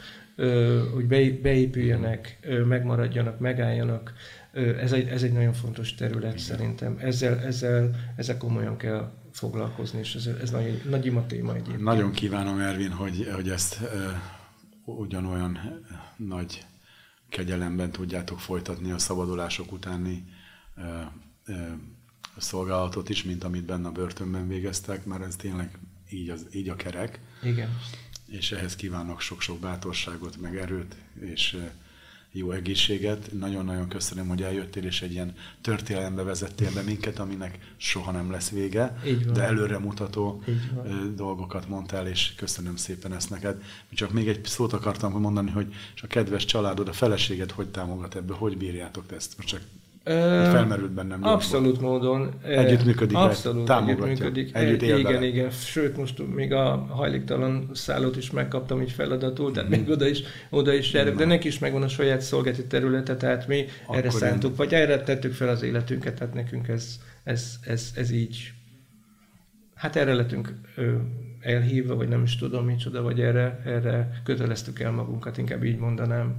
hogy beépüljenek, megmaradjanak, megálljanak. Ez egy, ez egy nagyon fontos terület Igen. szerintem. Ezzel, ezzel, ezzel komolyan kell foglalkozni, és ez, ez nagy, nagy ima téma egyébként. Nagyon kívánom, Ervin, hogy, hogy ezt ugyanolyan nagy kegyelemben tudjátok folytatni a szabadulások utáni szolgálatot is, mint amit benne a börtönben végeztek, mert ez tényleg így, az, így a kerek. Igen. És ehhez kívánok sok-sok bátorságot, meg erőt, és, jó egészséget. Nagyon-nagyon köszönöm, hogy eljöttél, és egy ilyen történelembe vezettél be minket, aminek soha nem lesz vége, de előre mutató dolgokat mondtál, és köszönöm szépen ezt neked. Csak még egy szót akartam mondani, hogy és a kedves családod, a feleséged hogy támogat ebből, hogy bírjátok ezt? Most csak felmerült bennem. Abszolút dolgok. módon. Együttműködik, abszolút együttműködik. Együtt él igen, igen. Sőt, most még a hajléktalan szállót is megkaptam így feladatul, tehát még oda is, oda is járok, de neki is megvan a saját szolgálati területe, tehát mi Akkor erre szántuk, vagy erre tettük fel az életünket, tehát nekünk ez, ez, ez, ez így, hát erre lettünk elhívva, vagy nem is tudom micsoda, vagy erre, erre köteleztük el magunkat, inkább így mondanám.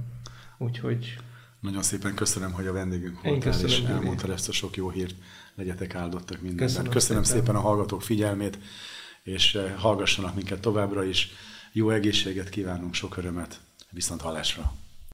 Úgyhogy nagyon szépen köszönöm, hogy a vendégünk voltál, és elmondtad ezt a sok jó hírt. Legyetek áldottak mindenben. Köszönöm, köszönöm szépen. szépen a hallgatók figyelmét, és eh, hallgassanak minket továbbra is. Jó egészséget kívánunk, sok örömet, viszont hallásra!